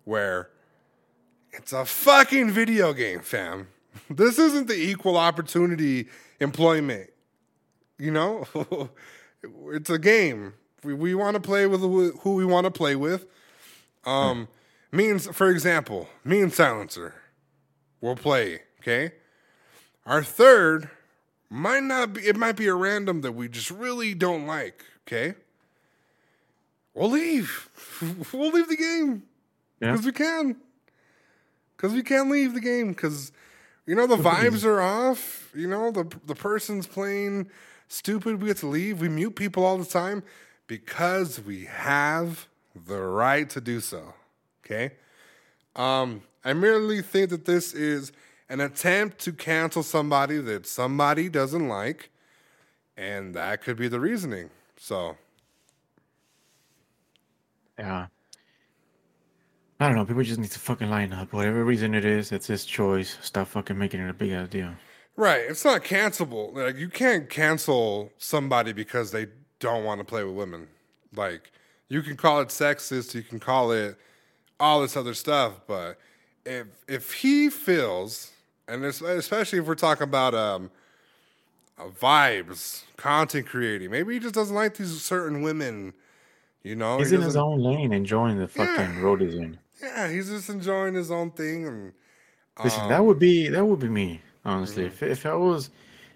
where it's a fucking video game, fam. This isn't the equal opportunity employment. You know, it's a game. We, we want to play with who we want to play with. Um, me and, for example, me and Silencer will play, okay? Our third might not be, it might be a random that we just really don't like, okay? We'll leave. We'll leave the game Yeah. because we can. Because we can't leave the game because, you know, the vibes are off. You know, the the person's playing stupid we have to leave. We mute people all the time because we have the right to do so. Okay? Um, I merely think that this is an attempt to cancel somebody that somebody doesn't like, and that could be the reasoning. So, Yeah. I don't know. People just need to fucking line up. Whatever reason it is, it's his choice. Stop fucking making it a big deal. right, it's not cancelable. Like you can't cancel somebody because they don't want to play with women. Like you can call it sexist, you can call it all this other stuff, but if if he feels, and especially if we're talking about um, vibes, content creating, maybe he just doesn't like these certain women. You know, He's He in his own lane, enjoying the fucking Yeah. road he's in. Yeah, he's just enjoying his own thing, and Listen, um, that would be that would be me, honestly. Mm-hmm. If if I was,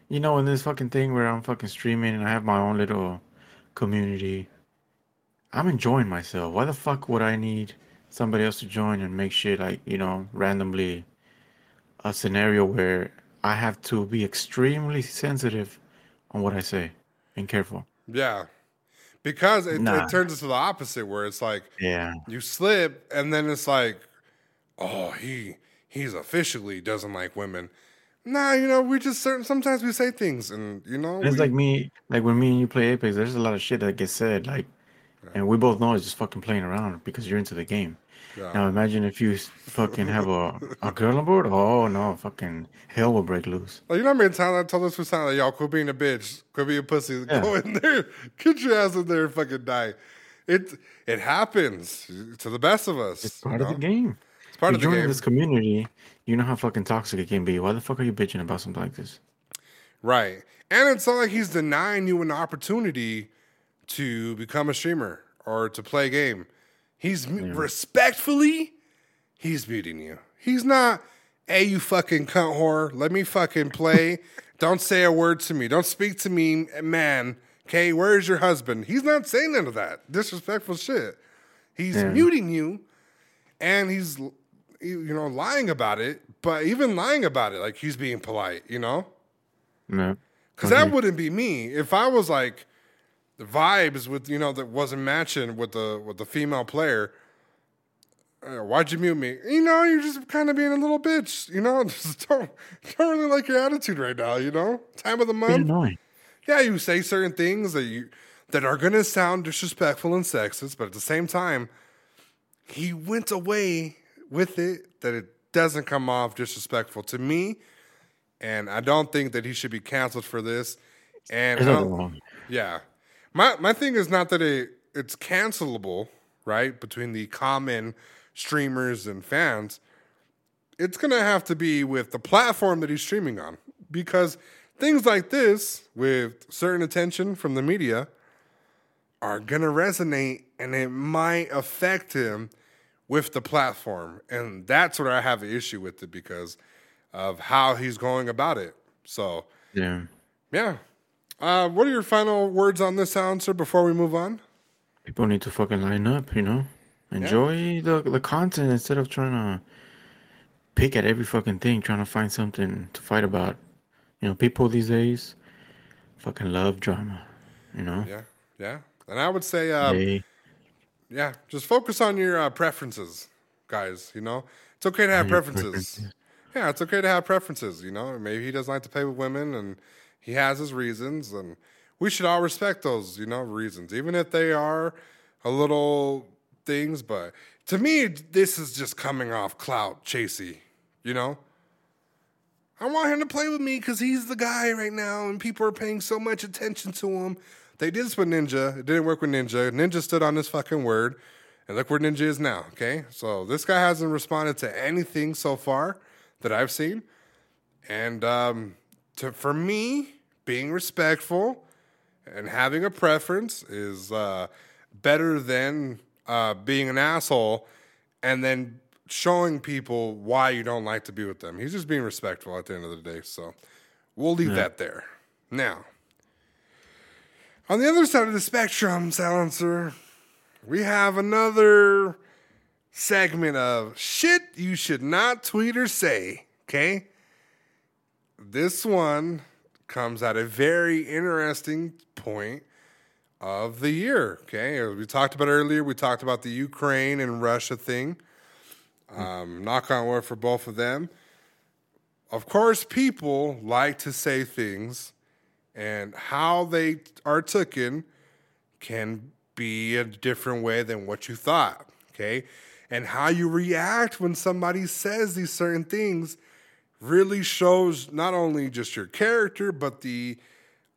you know, in this fucking thing where I'm fucking streaming and I have my own little community, I'm enjoying myself. Why the fuck would I need somebody else to join and make shit like you know randomly a scenario where I have to be extremely sensitive on what I say and careful. yeah, because it, Nah. it turns into the opposite, where it's like Yeah, you slip, and then it's like, oh, he he's officially doesn't like women. Nah, you know, we just certain sometimes we say things, and you know, it's we- like me, like when me and you play Apex. There's a lot of shit that gets said, like, and we both know it's just fucking playing around because you're into the game. Now imagine if you fucking have a, a girl on board. Oh no, fucking hell will break loose. Like, you know how many times I told this we sound like y'all quit being a bitch, quit being a pussy, Yeah. go in there, get your ass in there and fucking die. It it happens to the best of us. It's part of the game. It's part you of the join game. this community, you know how fucking toxic it can be. Why the fuck are you bitching about something like this? Right. And it's not like he's denying you an opportunity to become a streamer or to play a game. He's mu- respectfully, he's muting you. He's not, hey, you fucking cunt whore, let me fucking play. Don't say a word to me. Don't speak to me, man. Okay, where's your husband? He's not saying none of that disrespectful shit. He's Yeah. muting you and he's, you know, lying about it, but even lying about it, like he's being polite, you know? No. Because that wouldn't be me if I was like the vibes with you know that wasn't matching with the with the female player. uh, why'd you mute me? You know, you're just kind of being a little bitch. You know, just don't don't really like your attitude right now. You know, time of the month. Yeah, you say certain things that you that are gonna sound disrespectful and sexist, but at the same time, he went away with it that it doesn't come off disrespectful to me, and I don't think that he should be canceled for this. And There's I nothing don't- wrong. yeah, my my thing is not that it it's cancelable, right? Between the common streamers and fans, it's gonna have to be with the platform that he's streaming on because things like this with certain attention from the media are gonna resonate and it might affect him with the platform, and that's where I have an issue with it because of how he's going about it. So. Yeah. Yeah. Uh, what are your final words on this, Silencer, before we move on? People need to fucking line up, you know? Enjoy the the content instead of trying to pick at every fucking thing, trying to find something to fight about. You know, people these days fucking love drama, you know? Yeah. Yeah. And I would say, uh, yeah, just focus on your uh, preferences, guys. You know, it's okay to have preferences. preferences. Yeah, it's okay to have preferences. You know, maybe he doesn't like to play with women and he has his reasons, and we should all respect those, you know, reasons, even if they are a little things. But to me, this is just coming off clout chasey, you know? I want him to play with me because he's the guy right now, and people are paying so much attention to him. They did this with Ninja. It didn't work with Ninja. Ninja stood on his fucking word, and look where Ninja is now. Okay, so this guy hasn't responded to anything so far that I've seen, and um, to for me, being respectful and having a preference is uh, better than uh, being an asshole and then showing people why you don't like to be with them. He's just being respectful at the end of the day. So we'll leave that there. Now, on the other side of the spectrum, silencer, we have another segment of shit you should not tweet or say. Okay? This one comes at a very interesting point of the year. Okay, as we talked about earlier, we talked about the Ukraine and Russia thing. Um, knock on wood for both of them. Of course, people like to say things, and how they are taken can be a different way than what you thought. Okay, and how you react when somebody says these certain things really shows not only just your character, but the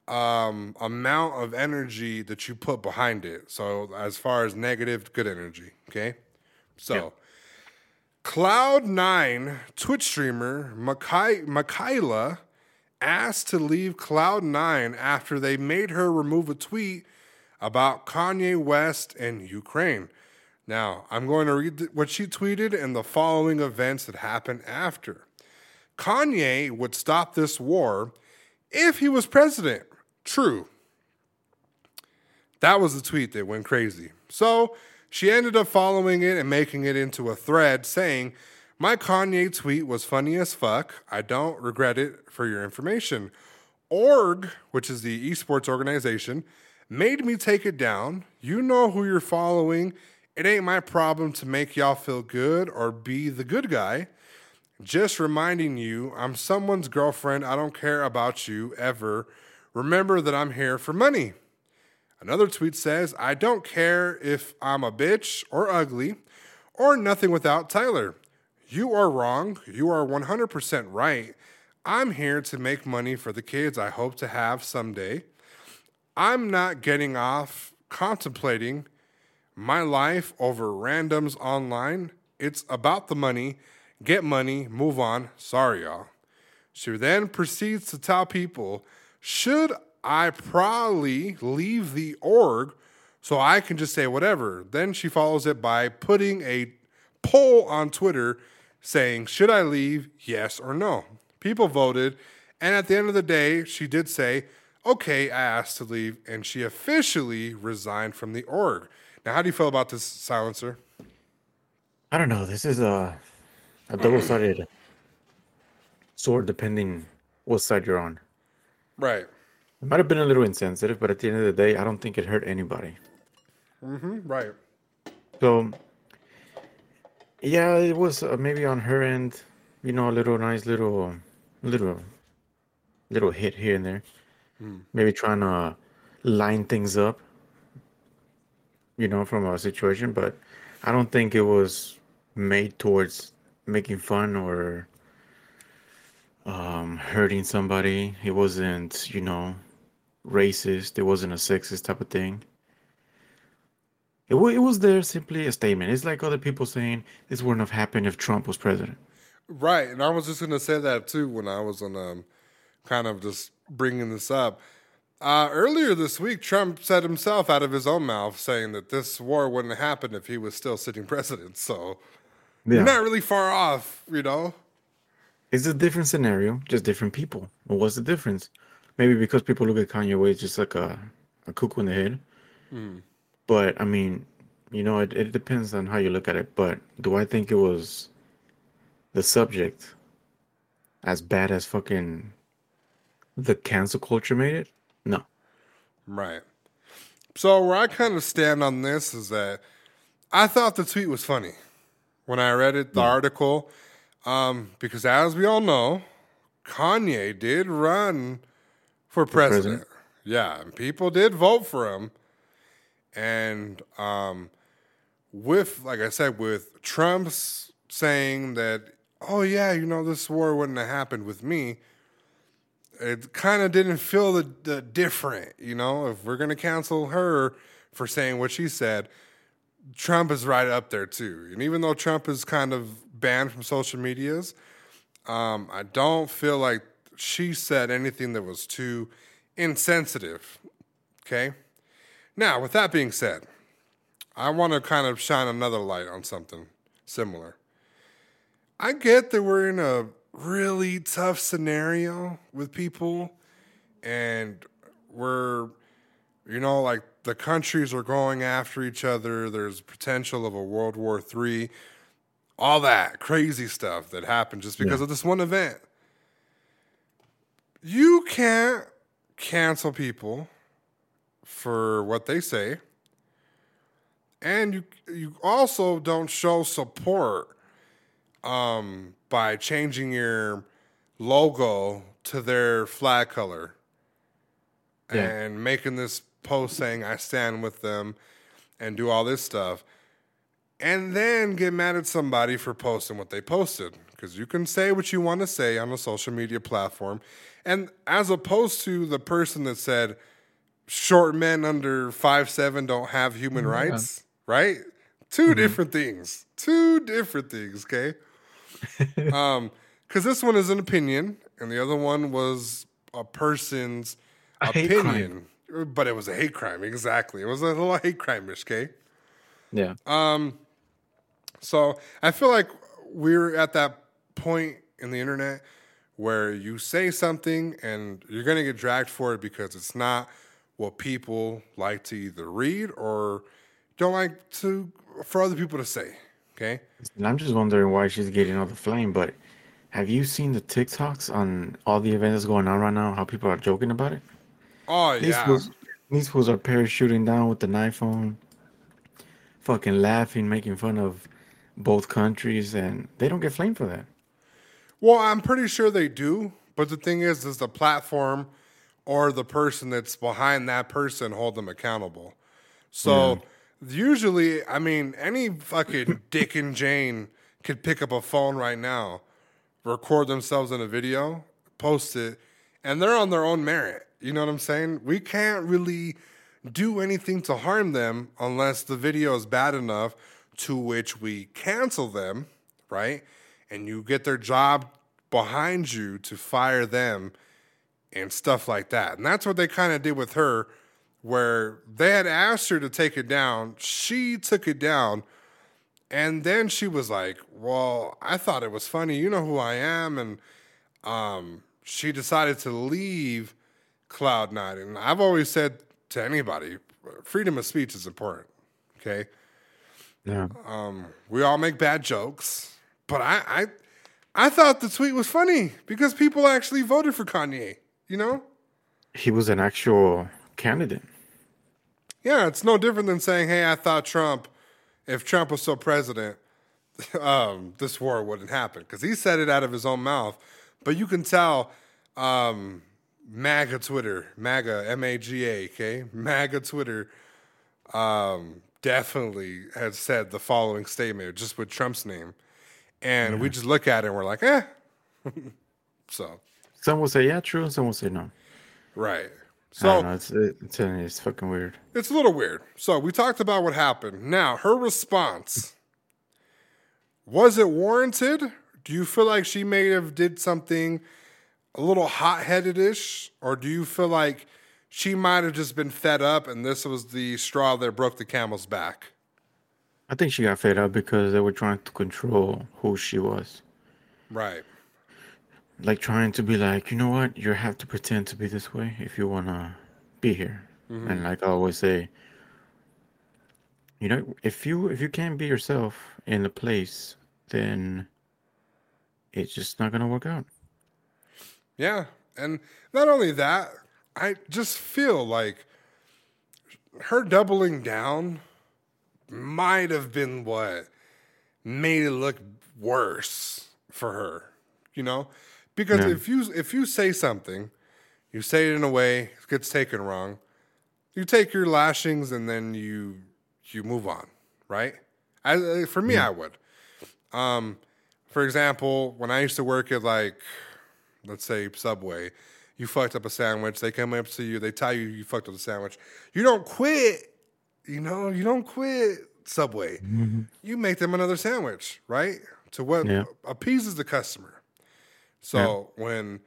um, amount of energy that you put behind it. So, as far as negative, good energy. Okay. So, Cloud9 Twitch streamer Mikaela asked to leave Cloud9 after they made her remove a tweet about Kanye West and Ukraine. Now, I'm going to read what she tweeted and the following events that happened after. Kanye would stop this war if he was president. True. That was the tweet that went crazy. So she ended up following it and making it into a thread saying, My Kanye tweet was funny as fuck. I don't regret it for your information. Org, which is the esports organization, made me take it down. You know who you're following. It ain't my problem to make y'all feel good or be the good guy. Just reminding you, I'm someone's girlfriend. I don't care about you ever. Remember that I'm here for money. Another tweet says, I don't care if I'm a bitch or ugly or nothing without Tyler. You are wrong. You are 100% right. I'm here to make money for the kids I hope to have someday. I'm not getting off contemplating my life over randoms online. It's about the money. Get money, move on. Sorry, y'all. She then proceeds to tell people, should I probably leave the org so I can just say whatever? Then she follows it by putting a poll on Twitter saying, should I leave, yes or no? People voted, and at the end of the day, she did say, okay, I asked to leave, and she officially resigned from the org. Now, how do you feel about this silencer? I don't know. This is a a double-sided sword, depending what side you're on. Right. It might have been a little insensitive, but at the end of the day, I don't think it hurt anybody. Mm-hmm. Right. So, yeah, it was uh, maybe on her end, you know, a little nice little, little, little hit here and there. Maybe trying to line things up, you know, from a situation, but I don't think it was made towards making fun or um, hurting somebody. It wasn't, you know, racist. It wasn't a sexist type of thing. It, wa- it was there simply a statement. It's like other people saying this wouldn't have happened if Trump was president. Right, and I was just going to say that too when I was on um, kind of just bringing this up. Uh, earlier this week, Trump said himself out of his own mouth saying that this war wouldn't happen if he was still sitting president. So you're not really far off, you know. It's a different scenario, just different people. Well, what's the difference? Maybe because people look at Kanye West just like a, a cuckoo in the head. Hmm. But I mean, you know, it, it depends on how you look at it. But do I think it was the subject as bad as fucking the cancel culture made it? No. Right. So where I kind of stand on this is that I thought the tweet was funny when I read it, the article, um, because as we all know, Kanye did run for president. president? Yeah, and people did vote for him. And um, with, like I said, with Trump's saying that, oh yeah, you know, this war wouldn't have happened with me it kind of didn't feel the, the different, you know. If we're gonna cancel her for saying what she said, Trump is right up there too. And even though Trump is kind of banned from social medias, um, I don't feel like she said anything that was too insensitive. Okay. Now, with that being said, I want to kind of shine another light on something similar. I get that we're in a really tough scenario with people and we're you know like the countries are going after each other there's potential of a world war three all that crazy stuff that happened just because Yeah. of this one event you can't cancel people for what they say. And you you also don't show support um, by changing your logo to their flag color Yeah. and making this post saying I stand with them and do all this stuff. And then get mad at somebody for posting what they posted. Because you can say what you want to say on a social media platform. And as opposed to the person that said short men under five seven don't have human rights, right? 2 different things. Two different things, okay? um, because this one is an opinion, and the other one was a person's A hate crime. opinion. But it was a hate crime, exactly. It was a little hate crime-ish, okay? Yeah. Um, so I feel like we're at that point in the internet where you say something and you're going to get dragged for it because it's not what people like to either read or don't like to for other people to say. Okay. And I'm just wondering why she's getting all the flame. But have you seen the TikToks on all the events going on right now? How people are joking about it? Oh These yeah. fools, these fools are parachuting down with an iPhone, fucking laughing, making fun of both countries, and they don't get flamed for that. Well, I'm pretty sure they do, but the thing is, is the platform or the person that's behind that person hold them accountable. So usually, I mean, any fucking Dick and Jane could pick up a phone right now, record themselves in a video, post it, and they're on their own merit. You know what I'm saying? We can't really do anything to harm them unless the video is bad enough to which we cancel them, right? And you get their job behind you to fire them and stuff like that. And that's what they kind of did with her, where they had asked her to take it down. She took it down. And then she was like, Well, I thought it was funny. You know who I am. And um, she decided to leave Cloud9. And I've always said to anybody, freedom of speech is important. Okay. Yeah. We all make bad jokes. But I, I I thought the tweet was funny because people actually voted for Kanye, you know? He was an actual candidate. Yeah, it's no different than saying, "Hey, I thought Trump, if Trump was still president, um, this war wouldn't happen," because he said it out of his own mouth. But you can tell, um, MAGA Twitter, MAGA M A G A, okay, MAGA Twitter, um, definitely has said the following statement just with Trump's name, and we just look at it and we're like, eh. so Some will say yeah, true, and some will say no. right. So know. It's it's it's fucking weird. It's a little weird. So we talked about what happened. Now, her response was it warranted? Do you feel like she may have did something a little hot-headed ish, or do you feel like she might have just been fed up and this was the straw that broke the camel's back? I think she got fed up because they were trying to control who she was. Right. Like trying to be like, you know what, you have to pretend to be this way if you wanna be here. Mm-hmm. And like I always say, you know, if you if you can't be yourself in the place, then it's just not gonna work out. Yeah. And not only that, I just feel like her doubling down might have been what made it look worse for her. You know? Because Yeah. if you if you say something, you say it in a way it gets taken wrong, you take your lashings and then you you move on, right? I, I- for me, I would. Um, for example, when I used to work at like, let's say Subway, you fucked up a sandwich. They come up to you, they tell you you fucked up the sandwich. You don't quit. You know, you don't quit Subway. You make them another sandwich, right? To what Yeah. appeases the customer. So when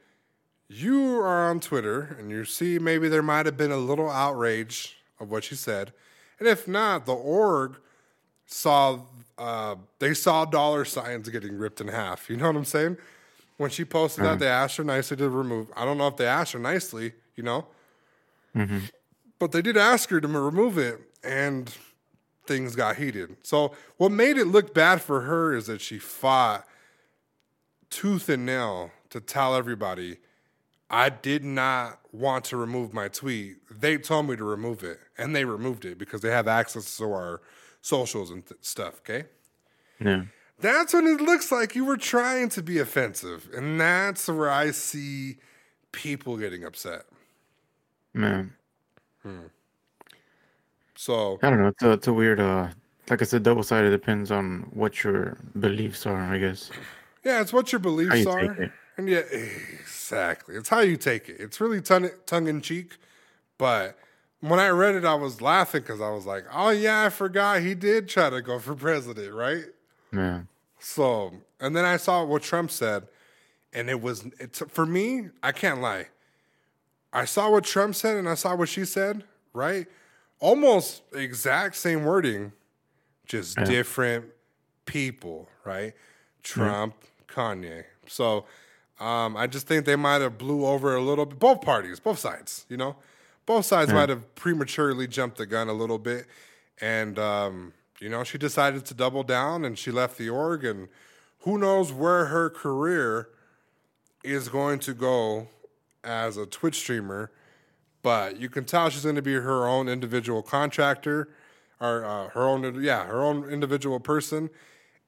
you are on Twitter and you see maybe there might have been a little outrage of what she said, and if not, the org saw uh, they saw dollar signs getting ripped in half. You know what I'm saying? When she posted that, mm-hmm. they asked her nicely to remove. I don't know if they asked her nicely, you know, mm-hmm. but they did ask her to remove it, and things got heated. So what made it look bad for her is that she fought tooth and nail to tell everybody I did not want to remove my tweet. They told me to remove it, and they removed it because they have access to our socials and th- stuff. Okay. Yeah. That's when it looks like you were trying to be offensive. And that's where I see people getting upset. Man. So, I don't know. It's a, it's a weird, uh, like I said, double sided. Depends on what your beliefs are, I guess. yeah, it's what your beliefs you are. And yeah, exactly. It's how you take it. It's really tongue, tongue in cheek. But when I read it, I was laughing because I was like, oh, yeah, I forgot he did try to go for president, right? Yeah. So, and then I saw what Trump said, and it was it's for me. I can't lie. I saw what Trump said, and I saw what she said. Right, almost exact same wording, just Yeah. different people. Right, Trump, Kanye. So, um, I just think they might have blew over a little bit. Both parties, both sides. You know, both sides might have prematurely jumped the gun a little bit, and um, you know, she decided to double down and she left the org, and who knows where her career is going to go as a Twitch streamer. But you can tell she's going to be her own individual contractor, or uh, her own, yeah, her own individual person.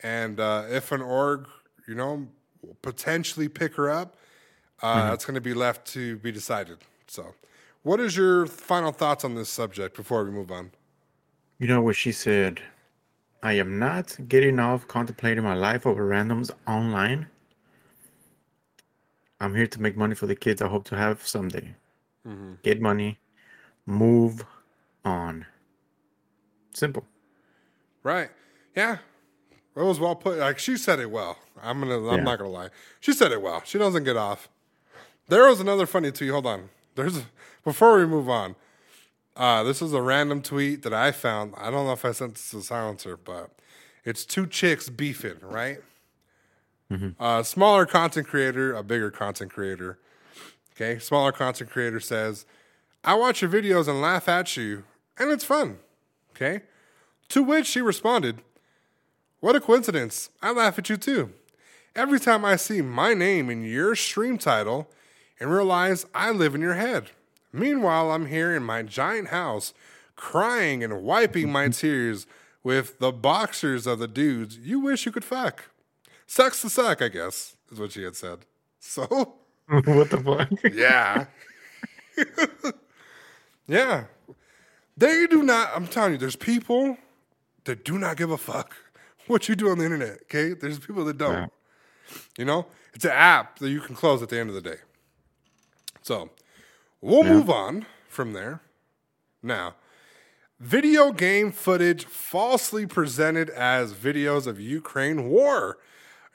And uh, if an org, you know, potentially pick her up, uh, that's going to be left to be decided. So, what is your final thoughts on this subject before we move on? You know what she said? I am not getting off contemplating my life over randoms online. I'm here to make money for the kids I hope to have someday. Mm-hmm. Get money, move on. Simple. Right. Yeah. It was well put. Like she said it well. I'm gonna. I'm Yeah. not gonna lie. She said it well. She doesn't get off. There was another funny tweet. Hold on. There's before we move on. Uh, this is a random tweet that I found. I don't know if I sent this to Silencer, but it's two chicks beefing. Right. A smaller content creator, a bigger content creator. Okay, smaller content creator says, "I watch your videos and laugh at you, and it's fun." Okay. To which she responded, What a coincidence. I laugh at you too. Every time I see my name in your stream title and realize I live in your head. Meanwhile, I'm here in my giant house crying and wiping my tears with the boxers of the dudes you wish you could fuck. Sucks to suck, I guess, is what she had said. So, what the fuck? yeah. yeah. They do not, I'm telling you, there's people that do not give a fuck what you do on the internet, okay? There's people that don't. Yeah. You know, it's an app that you can close at the end of the day. So, we'll Yeah. move on from there. Now, video game footage falsely presented as videos of Ukraine war.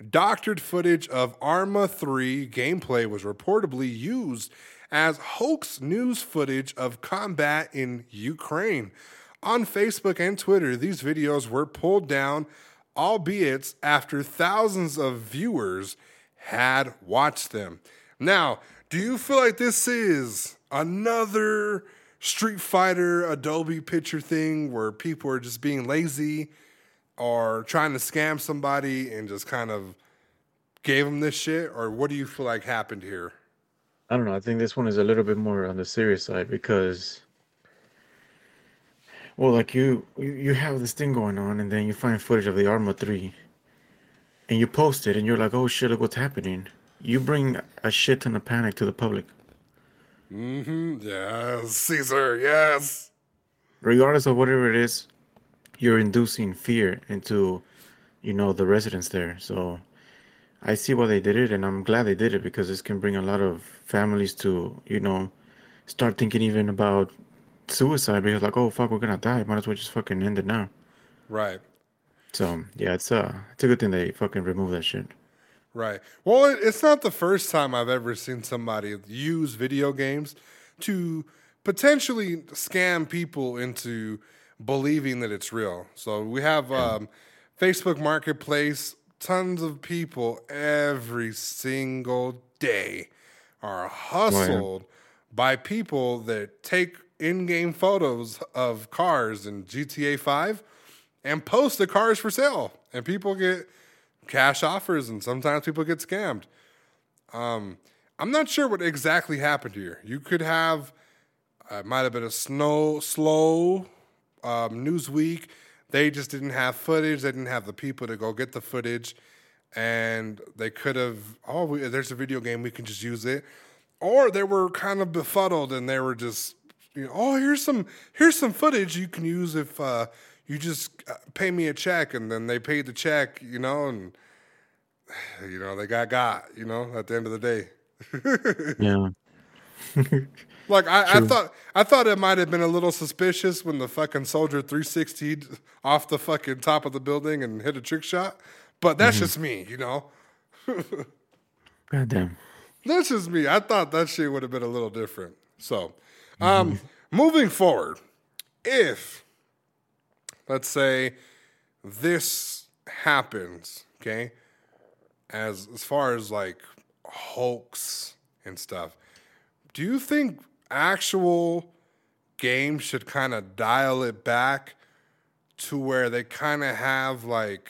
Doctored footage of Arma 3 gameplay was reportedly used as hoax news footage of combat in Ukraine. On Facebook and Twitter, these videos were pulled down, albeit after thousands of viewers had watched them. Now, do you feel like this is another Street Fighter Adobe picture thing where people are just being lazy or trying to scam somebody and just kind of gave them this shit? Or what do you feel like happened here? I don't know. I think this one is a little bit more on the serious side because, well, like you, you, have this thing going on, and then you find footage of the Arma Three, and you post it, and you're like, "Oh shit, look what's happening." You bring a shit ton of panic to the public, Mm-hmm. Yes, Caesar, yes. regardless of whatever it is. You're inducing fear into, you know, the residents there. So, I see why they did it, and I'm glad they did it because this can bring a lot of families to, you know, start thinking even about suicide because like, oh fuck, we're gonna die. Might as well just fucking end it now. Right. So yeah, it's uh, it's a good thing they fucking remove that shit. Right. Well, it, it's not the first time I've ever seen somebody use video games to potentially scam people into believing that it's real. So we have um, Facebook Marketplace. Tons of people every single day are hustled by people that take in-game photos of cars in GTA 5 and post the cars for sale. And people get cash offers and sometimes people get scammed. Um, I'm not sure what exactly happened here. You could have, uh, it might have been a snow slow um, news week. They just didn't have footage. They didn't have the people to go get the footage, and they could have. Oh, we, there's a video game. We can just use it. Or they were kind of befuddled, and they were just, you know, oh, here's some here's some footage you can use if uh, you just uh, pay me a check, and then they paid the check, you know, and you know they got got, you know, at the end of the day. Yeah. Like I, I thought, I thought it might have been a little suspicious when the fucking soldier 360'd off the fucking top of the building and hit a trick shot. But that's Mm-hmm. just me, you know. God damn. That's just me. I thought that shit would have been a little different. So, um, moving forward, if let's say this happens, okay, as as far as like hoax and stuff, do you think actual games should kind of dial it back to where they kind of have like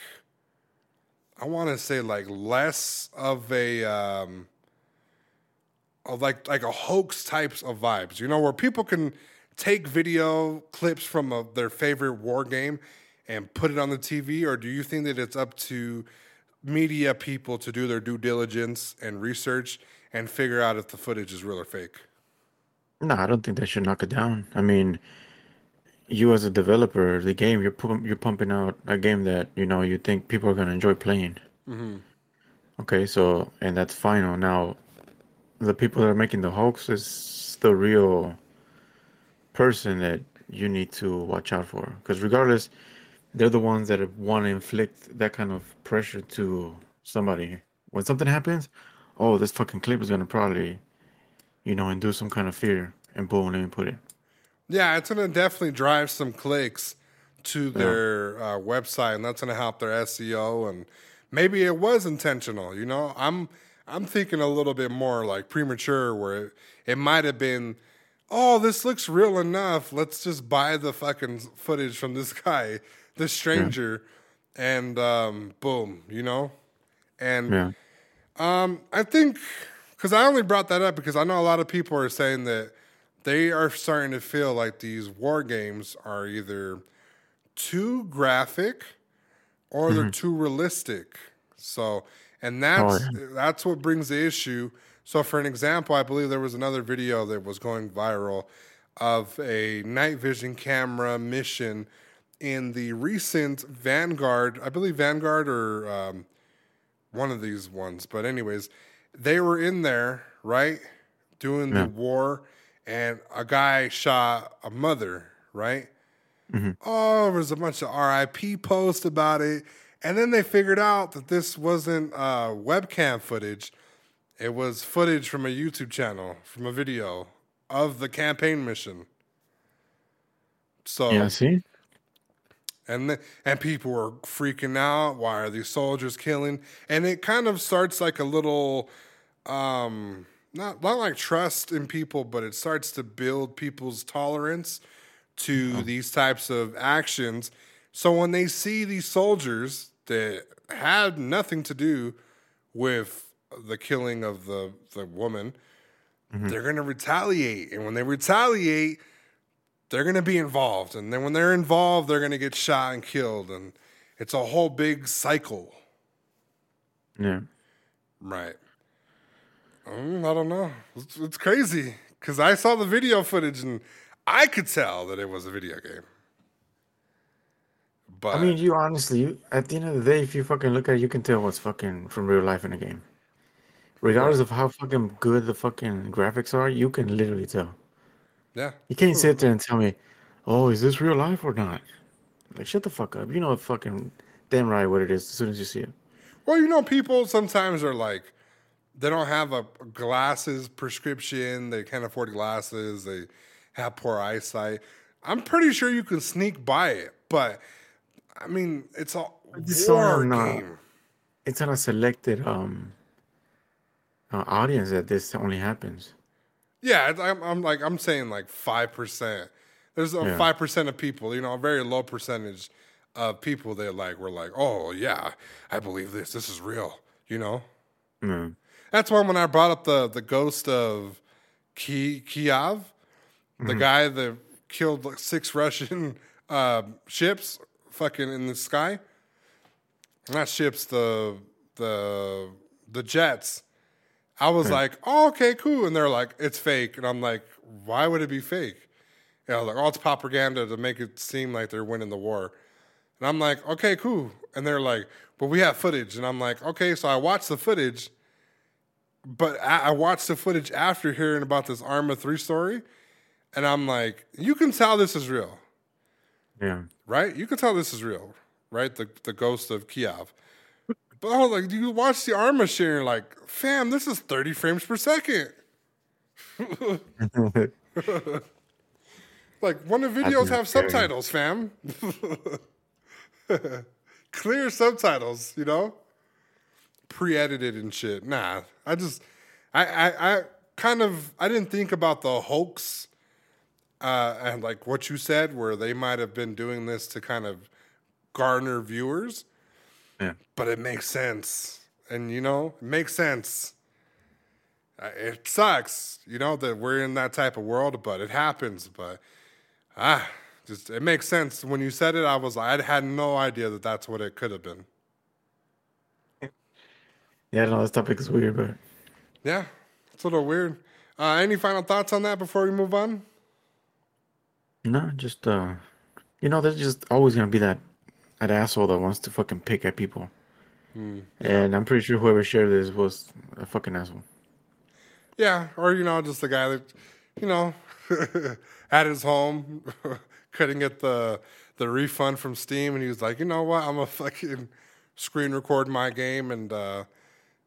I want to say like less of a um, of like like a hoax types of vibes, you know, where people can take video clips from a, their favorite war game and put it on the TV, or do you think that it's up to media people to do their due diligence and research and figure out if the footage is real or fake? No, I don't think they should knock it down. I mean, you as a developer, the game you're pum- you're pumping out a game that you know you think people are gonna enjoy playing. Mm-hmm. Okay, so and that's final. Now, the people that are making the hoax is the real person that you need to watch out for. Because regardless, they're the ones that want to inflict that kind of pressure to somebody. When something happens, oh, this fucking clip is gonna probably, you know, induce some kind of fear, and boom, let me put it. Yeah, it's gonna definitely drive some clicks to their uh, website, and that's gonna help their SEO. And maybe it was intentional. You know, I'm I'm thinking a little bit more like premature, where it, it might have been, oh, this looks real enough. Let's just buy the fucking footage from this guy, this stranger, and um, boom, you know. And Yeah. um, I think because I only brought that up because I know a lot of people are saying that they are starting to feel like these war games are either too graphic or they're too realistic. So, and that's that's what brings the issue. So, for an example, I believe there was another video that was going viral of a night vision camera mission in the recent Vanguard, I believe Vanguard or um, one of these ones. But anyways, they were in there, right, doing the war, and a guy shot a mother, right? Oh, there was a bunch of RIP posts about it, and then they figured out that this wasn't uh, webcam footage; it was footage from a YouTube channel, from a video of the campaign mission. So Yeah. See. and the, and people were freaking out. Why are these soldiers killing? And it kind of starts like a little, um, not not like trust in people, but it starts to build people's tolerance to these types of actions. So when they see these soldiers that had nothing to do with the killing of the the woman, they're gonna retaliate, and when they retaliate they're going to be involved. And then when they're involved, they're going to get shot and killed. And it's a whole big cycle. Yeah. Right. Um, I don't know. It's, it's crazy because I saw the video footage and I could tell that it was a video game. But I mean, you honestly, you, at the end of the day, if you fucking look at it, you can tell what's fucking from real life in a game. Regardless of how fucking good the fucking graphics are, you can literally tell. yeah, You can't sit there and tell me, "Oh, is this real life or not?" Like, shut the fuck up. You know fucking damn right what it is as soon as you see it. Well, you know, people sometimes are like, they don't have a glasses prescription. They can't afford glasses. They have poor eyesight. I'm pretty sure you can sneak by it, but I mean, it's a It's war on, uh, game. It's on a selected um uh, audience that this only happens. Yeah, it's, I'm, I'm like I'm saying like five percent. There's a Yeah. five percent of people, you know, a very low percentage of people that like were like, oh yeah, I believe this. This is real, you know. Mm. That's why when I brought up the the ghost of Ki Kiev, the guy that killed like six Russian uh, ships, fucking in the sky. Not ships, the the the jets. I was like, oh, okay, cool. And they're like, it's fake. And I'm like, why would it be fake? And I was like, oh, it's propaganda to make it seem like they're winning the war. And I'm like, okay, cool. And they're like, but we have footage. And I'm like, okay, so I watched the footage, but I, I watched the footage after hearing about this Arma 3 story. And I'm like, you can tell this is real, Yeah. right? You can tell this is real, right? The, the ghost of Kiev. But I was like, you watch the Arma shit like, fam, this is 30 frames per second. Like, one of the videos have scary. subtitles, fam. Clear subtitles, you know? Pre edited and shit. Nah, I just, I, I, I kind of, I didn't think about the hoax uh, and like what you said, where they might have been doing this to kind of garner viewers, Yeah. but it makes sense. And, you know, it makes sense. Uh, It sucks, you know, that we're in that type of world, but it happens. But ah, just it makes sense. When you said it, I was I had no idea that that's what it could have been. Yeah, no, this topic is weird, but Yeah, it's a little weird. Uh, any final thoughts on that before we move on? no, just uh, you know, there's just always gonna be that that asshole that wants to fucking pick at people. And I'm pretty sure whoever shared this was a fucking asshole. Yeah, or you know, just the guy that you know at his home couldn't get the the refund from Steam, and he was like, you know what, I'm gonna fucking screen record my game and uh,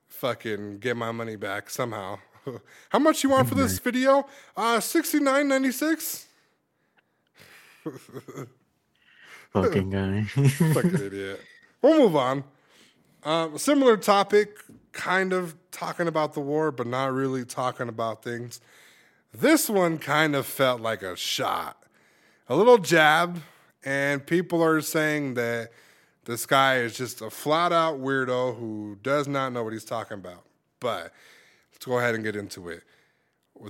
fucking get my money back somehow. How much you want for this video? Uh, sixty nine ninety six. Fucking guy. Fucking idiot. We'll move on. Um, similar topic, kind of talking about the war, but not really talking about things. This one kind of felt like a shot, a little jab, and people are saying that this guy is just a flat out weirdo who does not know what he's talking about. But let's go ahead and get into it.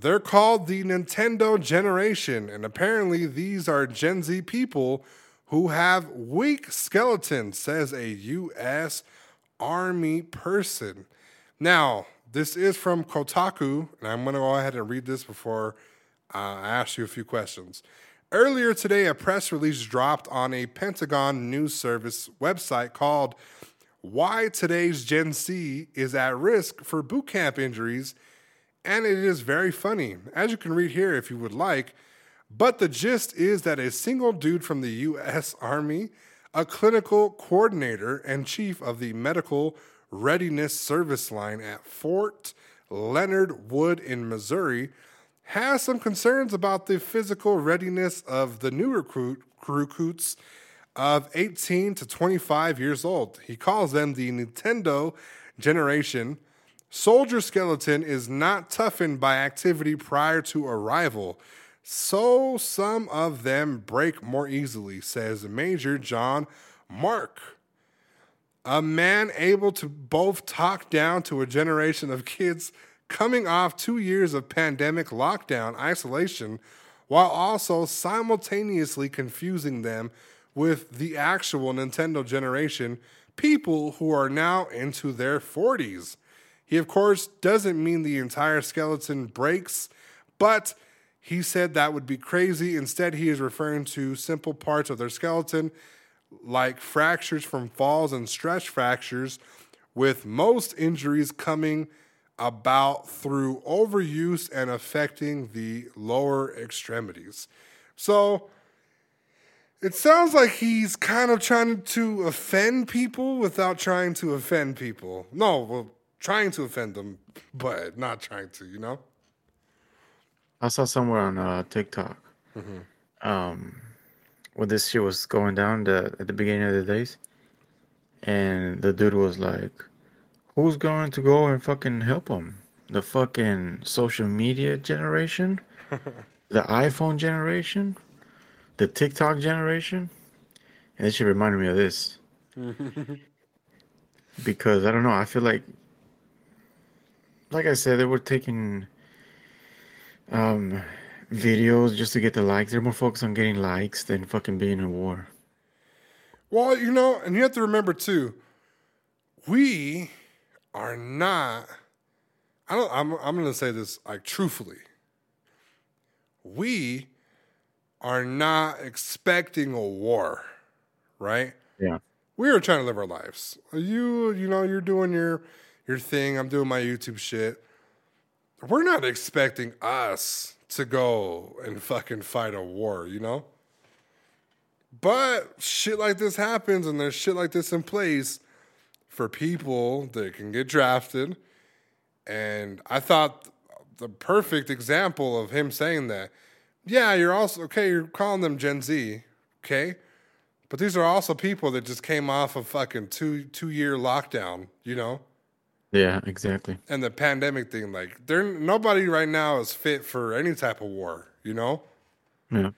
They're called the Nintendo generation, and apparently these are Gen Z people who have weak skeletons, says a U.S. Army person. Now, this is from Kotaku, and I'm going to go ahead and read this before uh, I ask you a few questions. Earlier today, a press release dropped on a Pentagon news service website called Why Today's Gen Z is at Risk for Boot Camp Injuries and it is very funny, as you can read here if you would like. But the gist is that a single dude from the U.S. Army, a clinical coordinator and chief of the Medical Readiness Service Line at Fort Leonard Wood in Missouri, has some concerns about the physical readiness of the new recruit recruits of 18 to 25 years old. He calls them the Nintendo generation. Soldier skeleton is not toughened by activity prior to arrival, so some of them break more easily, says Major John Mark. A man able to both talk down to a generation of kids coming off two years of pandemic lockdown isolation while also simultaneously confusing them with the actual Nintendo generation, people who are now into their 40s. He, of course, doesn't mean the entire skeleton breaks, but he said that would be crazy. Instead, he is referring to simple parts of their skeleton, like fractures from falls and stretch fractures, with most injuries coming about through overuse and affecting the lower extremities. So, it sounds like he's kind of trying to offend people without trying to offend people. No, well, trying to offend them, but not trying to, you know? I saw somewhere on uh, TikTok, um, when this shit was going down the, at the beginning of the days, and the dude was like, "Who's going to go and fucking help him? The fucking social media generation, the iPhone generation, the TikTok generation." And this shit reminded me of this because I don't know. I feel like like I said, they were taking um videos just to get the likes. They're more focused on getting likes than fucking being in war. Well, you know, and you have to remember too, we are not. I don't. I'm. I'm going to say this like truthfully. We are not expecting a war, right? Yeah. We are trying to live our lives. You, you know, you're doing your your thing. I'm doing my YouTube shit. We're not expecting us to go and fucking fight a war, you know? But shit like this happens, and there's shit like this in place for people that can get drafted. And I thought the perfect example of him saying that, yeah, you're also, okay, you're calling them Gen Z, okay? But these are also people that just came off of fucking two two year lockdown, you know? Yeah, exactly. And the pandemic thing, like, they're nobody right now is fit for any type of war, you know? Yeah.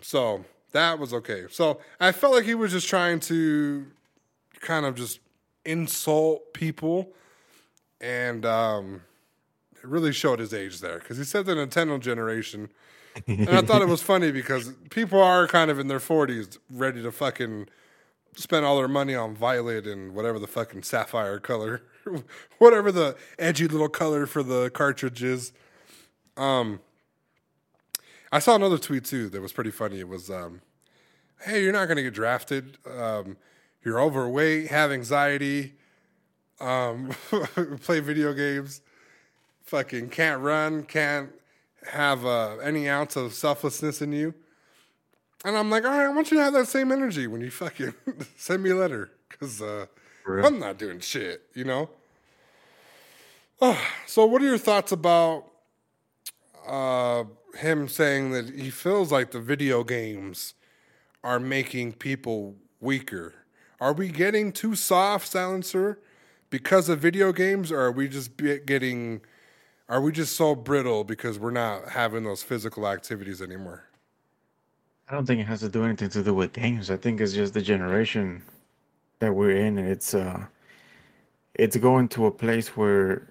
So that was okay. So I felt like he was just trying to kind of just insult people, and um, it really showed his age there because he said the Nintendo generation, and I thought it was funny because people are kind of in their forties, ready to fucking spend all their money on violet and whatever the fucking sapphire color, whatever the edgy little color for the cartridge is. Um, I saw another tweet too that was pretty funny. It was, um, "Hey, you're not going to get drafted. Um, you're overweight, have anxiety, um, play video games, fucking can't run, can't have uh, any ounce of selflessness in you." And I'm like, "All right, I want you to have that same energy when you fucking send me a letter, because uh, real. I'm not doing shit, you know." so, what are your thoughts about uh, him saying that he feels like the video games are making people weaker. Are we getting too soft, silencer, because of video games, or are we just getting? Are we just so brittle because we're not having those physical activities anymore? I don't think it has to do anything to do with games. I think it's just the generation that we're in. And it's uh, it's going to a place where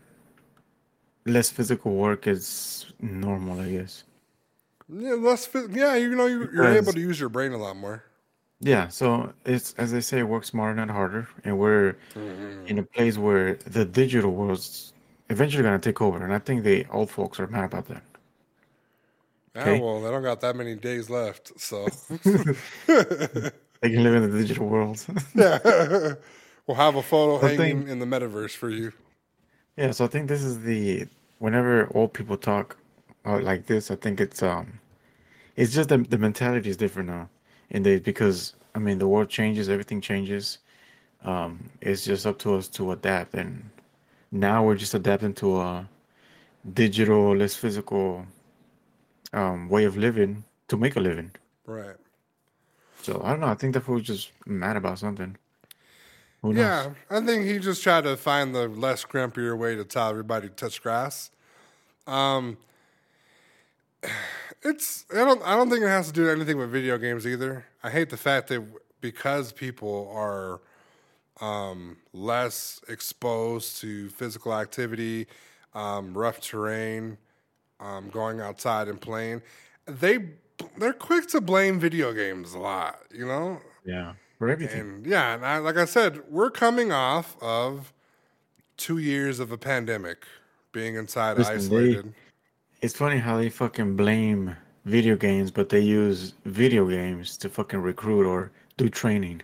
less physical work is normal. I guess. Yeah, less. Yeah, you know, you're, you're able to use your brain a lot more. Yeah. So it's as they say, work smarter, not harder, and we're in a place where the digital world's eventually going to take over. And I think the old folks are mad about that. Yeah, Okay. well, they don't got that many days left, so They can live in the digital world. yeah, we'll have a photo hanging think- in the metaverse for you. Yeah, so I think this is the whenever old people talk uh, like this, I think it's um, it's just the the mentality is different now, and they because I mean the world changes, everything changes. Um, it's just up to us to adapt, and now we're just adapting to a digital, less physical um way of living to make a living. Right. So I don't know. I think the fool was just mad about something. Who knows? Yeah, I think he just tried to find the less grumpier way to tell everybody to touch grass. Um, it's I don't I don't think it has to do anything with video games either. I hate the fact that because people are um, less exposed to physical activity, um, rough terrain, um, going outside and playing, they they're quick to blame video games a lot. You know, Yeah, for everything. and yeah, and I, like I said, we're coming off of two years of a pandemic, being inside Listen, they- isolated. It's funny how they fucking blame video games, but they use video games to fucking recruit or do training.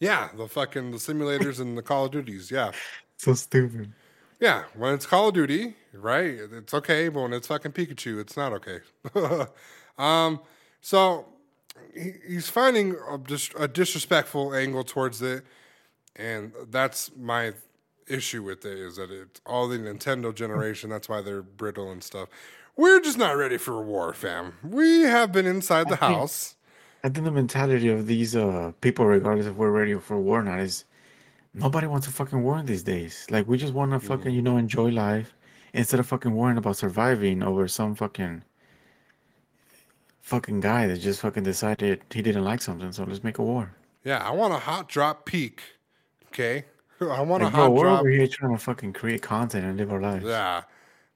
Yeah, the fucking the simulators and the Call of Duties. Yeah, So stupid. yeah. When it's Call of Duty, right? It's okay, but when it's fucking Pikachu, it's not okay. um, so he, he's finding a, dis- a disrespectful angle towards it, and that's my issue with it is that it's all the Nintendo generation. That's why they're brittle and stuff. We're just not ready for a war, fam. We have been inside the I think- house. I think the mentality of these uh people, regardless if we're ready for war or not, is nobody wants to fucking war these days. Like we just want to fucking you know enjoy life instead of fucking worrying about surviving over some fucking fucking guy that just fucking decided he didn't like something. So let's make a war. Yeah, I want a hot drop peak. Okay. I want a Like, bro, hot we're drop. over here trying to fucking create content and live our lives. Yeah.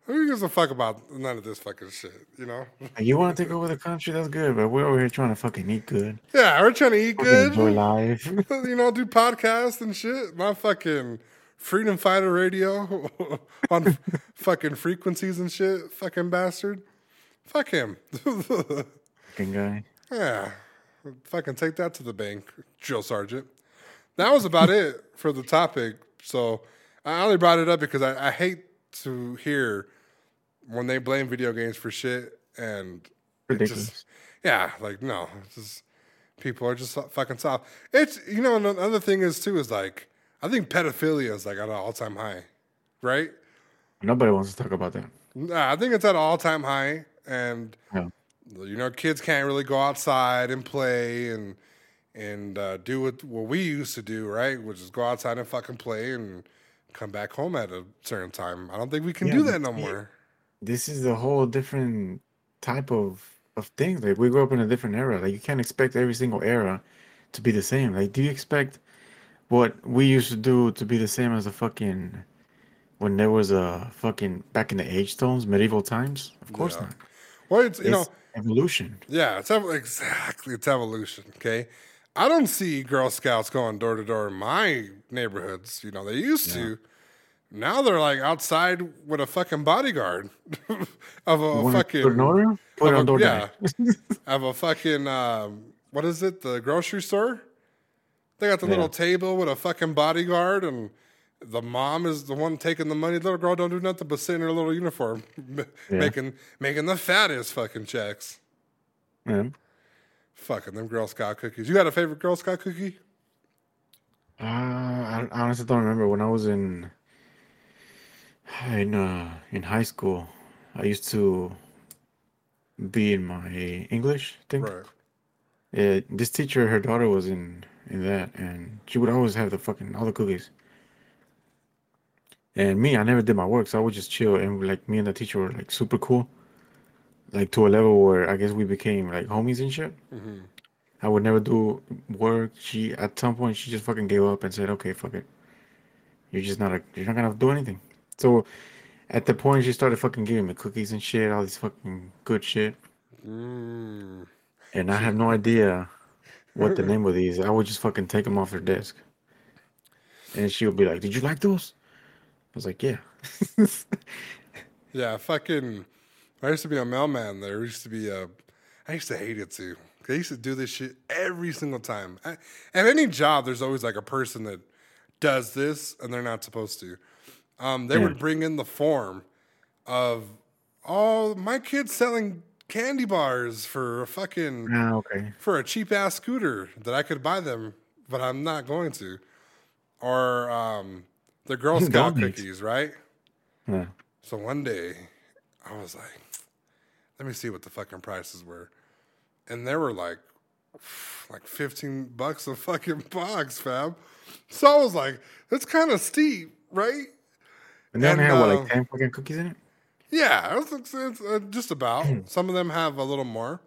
Who gives a fuck about none of this fucking shit, you know? Like, you want to take over the country? That's good, but we're over here trying to fucking eat good, Yeah, we're trying to eat fucking enjoy life. you know, do podcasts and shit. My fucking Freedom Fighter radio on fucking frequencies and shit. Fucking bastard. Fuck him. fucking guy. yeah. Fucking take that to the bank, drill sergeant. That was about it for the topic. So I only brought it up because I, I hate to hear when they blame video games for shit and Ridiculous. just yeah, like no, it's just people are just fucking soft. It's you know another thing is too is like I think pedophilia is like at an all time high, right? Nobody wants to talk about that. Nah, I think it's at an all time high, and Yeah. you know kids can't really go outside and play and and uh, do what what we used to do, right? Which is go outside and fucking play and come back home at a certain time. I don't think we can Yeah, do that no more. This is a whole different type of of things. Like we grew up in a different era. Like you can't expect every single era to be the same. Like, do you expect what we used to do to be the same as a fucking when there was a fucking back in the age stones, medieval times? Of course Yeah. not. Well, it's you know. Evolution. Yeah, it's ev- exactly it's evolution. Okay, I don't see Girl Scouts going door to door in my neighborhoods. You know, they used to. Now they're like outside with a fucking bodyguard of a fucking put an order? Put of a- DoorDash. of a fucking um, what is it? The grocery store. They got the little table with a fucking bodyguard, and the mom is the one taking the money. Little girl don't do nothing but sit in her little uniform, making making the fattest fucking checks. Yeah. Fucking them Girl Scout cookies. You got a favorite Girl Scout cookie? Uh, I I honestly don't remember when I was in in uh in high school. I used to be in my English thing. Right. Yeah, this teacher, her daughter was in in that, and she would always have the fucking all the cookies. And me, I never did my work, so I would just chill. And like me and the teacher were like super cool, like to a level where I guess we became like homies and shit. hmm I would never do work. She at some point she just fucking gave up and said, "Okay, fuck it. You're just not a, you're not gonna do anything." So at the point she started fucking giving me cookies and shit, all this fucking good shit, Mm. and I have no idea what the name of these. I would just fucking take them off her desk, and she would be like, "Did you like those?" I was like, "Yeah." Yeah, fucking. I used to be a mailman. There used to be a. I used to hate it too. They used to do this shit every single time. I, at any job, there's always like a person that does this and they're not supposed to. Um, they Yeah. would bring in the form of, oh, my kid's selling candy bars for a fucking ah, okay. for a cheap ass scooter that I could buy them, but I'm not going to. Or um, the Girl Scout cookies, right? Yeah. So one day, I was like, let me see what the fucking prices were. And they were like, like 15 bucks a fucking box, fam. So I was like, that's kind of steep, right? And And, had what, uh, like ten fucking cookies in it? Yeah, it's, it's, it's, uh, just about. Some of them have a little more.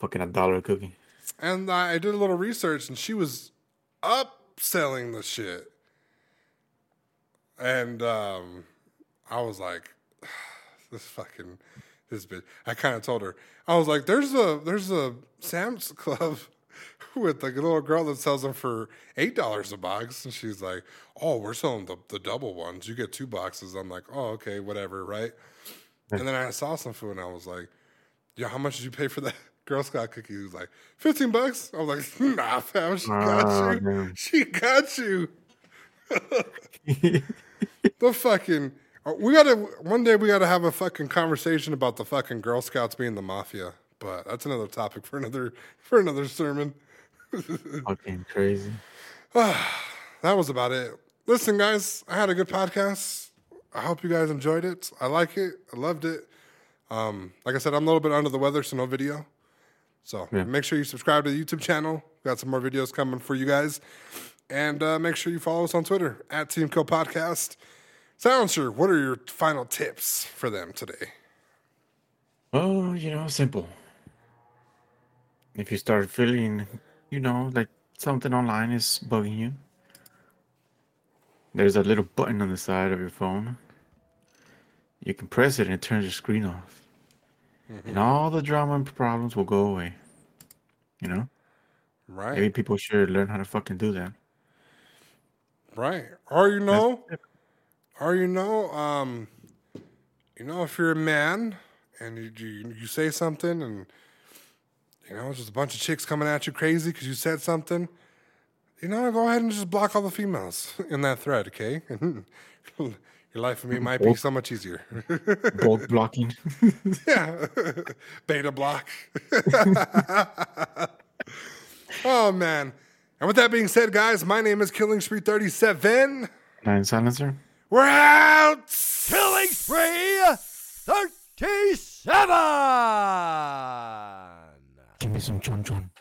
Fucking a dollar a cookie. And I did a little research, and she was upselling the shit. And um, I was like, this fucking this bitch. I kind of told her, I was like, there's a there's a Sam's Club with like a little girl that sells them for eight dollars a box, and she's like, oh, we're selling the the double ones. You get two boxes. I'm like, oh, okay, whatever, right? And then I saw some food, and I was like, yeah, how much did you pay for that? Girl Scout cookie He was like fifteen bucks. I was like, nah, fam, she got Oh, you. man. She got you. The fucking we gotta one day we gotta have a fucking conversation about the fucking Girl Scouts being the mafia. But that's another topic for another for another sermon. fucking crazy. That was about it. Listen, guys, I had a good podcast. I hope you guys enjoyed it. I like it. I loved it. Um, like I said, I'm a little bit under the weather, so no video. So Yeah. make sure you subscribe to the YouTube channel. we Got some more videos coming for you guys. And uh, make sure you follow us on Twitter at Team Kill Podcast. Silencer, what are your final tips for them today? Oh, you know, simple. If you start feeling, you know, like something online is bugging you, there's a little button on the side of your phone. You can press it and it turns your screen off. And all the drama and problems will go away. You know? Right. Maybe people should learn how to fucking do that. Right. Or you know, or you know, um, you know, if you're a man and you you, you say something and you know, just a bunch of chicks coming at you crazy because you said something, you know, go ahead and just block all the females in that thread, okay? Your life for me might be so much easier. Bulk blocking. yeah, beta block. oh man! And with that being said, guys, my name is Killing Spree Thirty Seven. Nine silencer. We're out. Killing Spree 37! Give me some chun chon.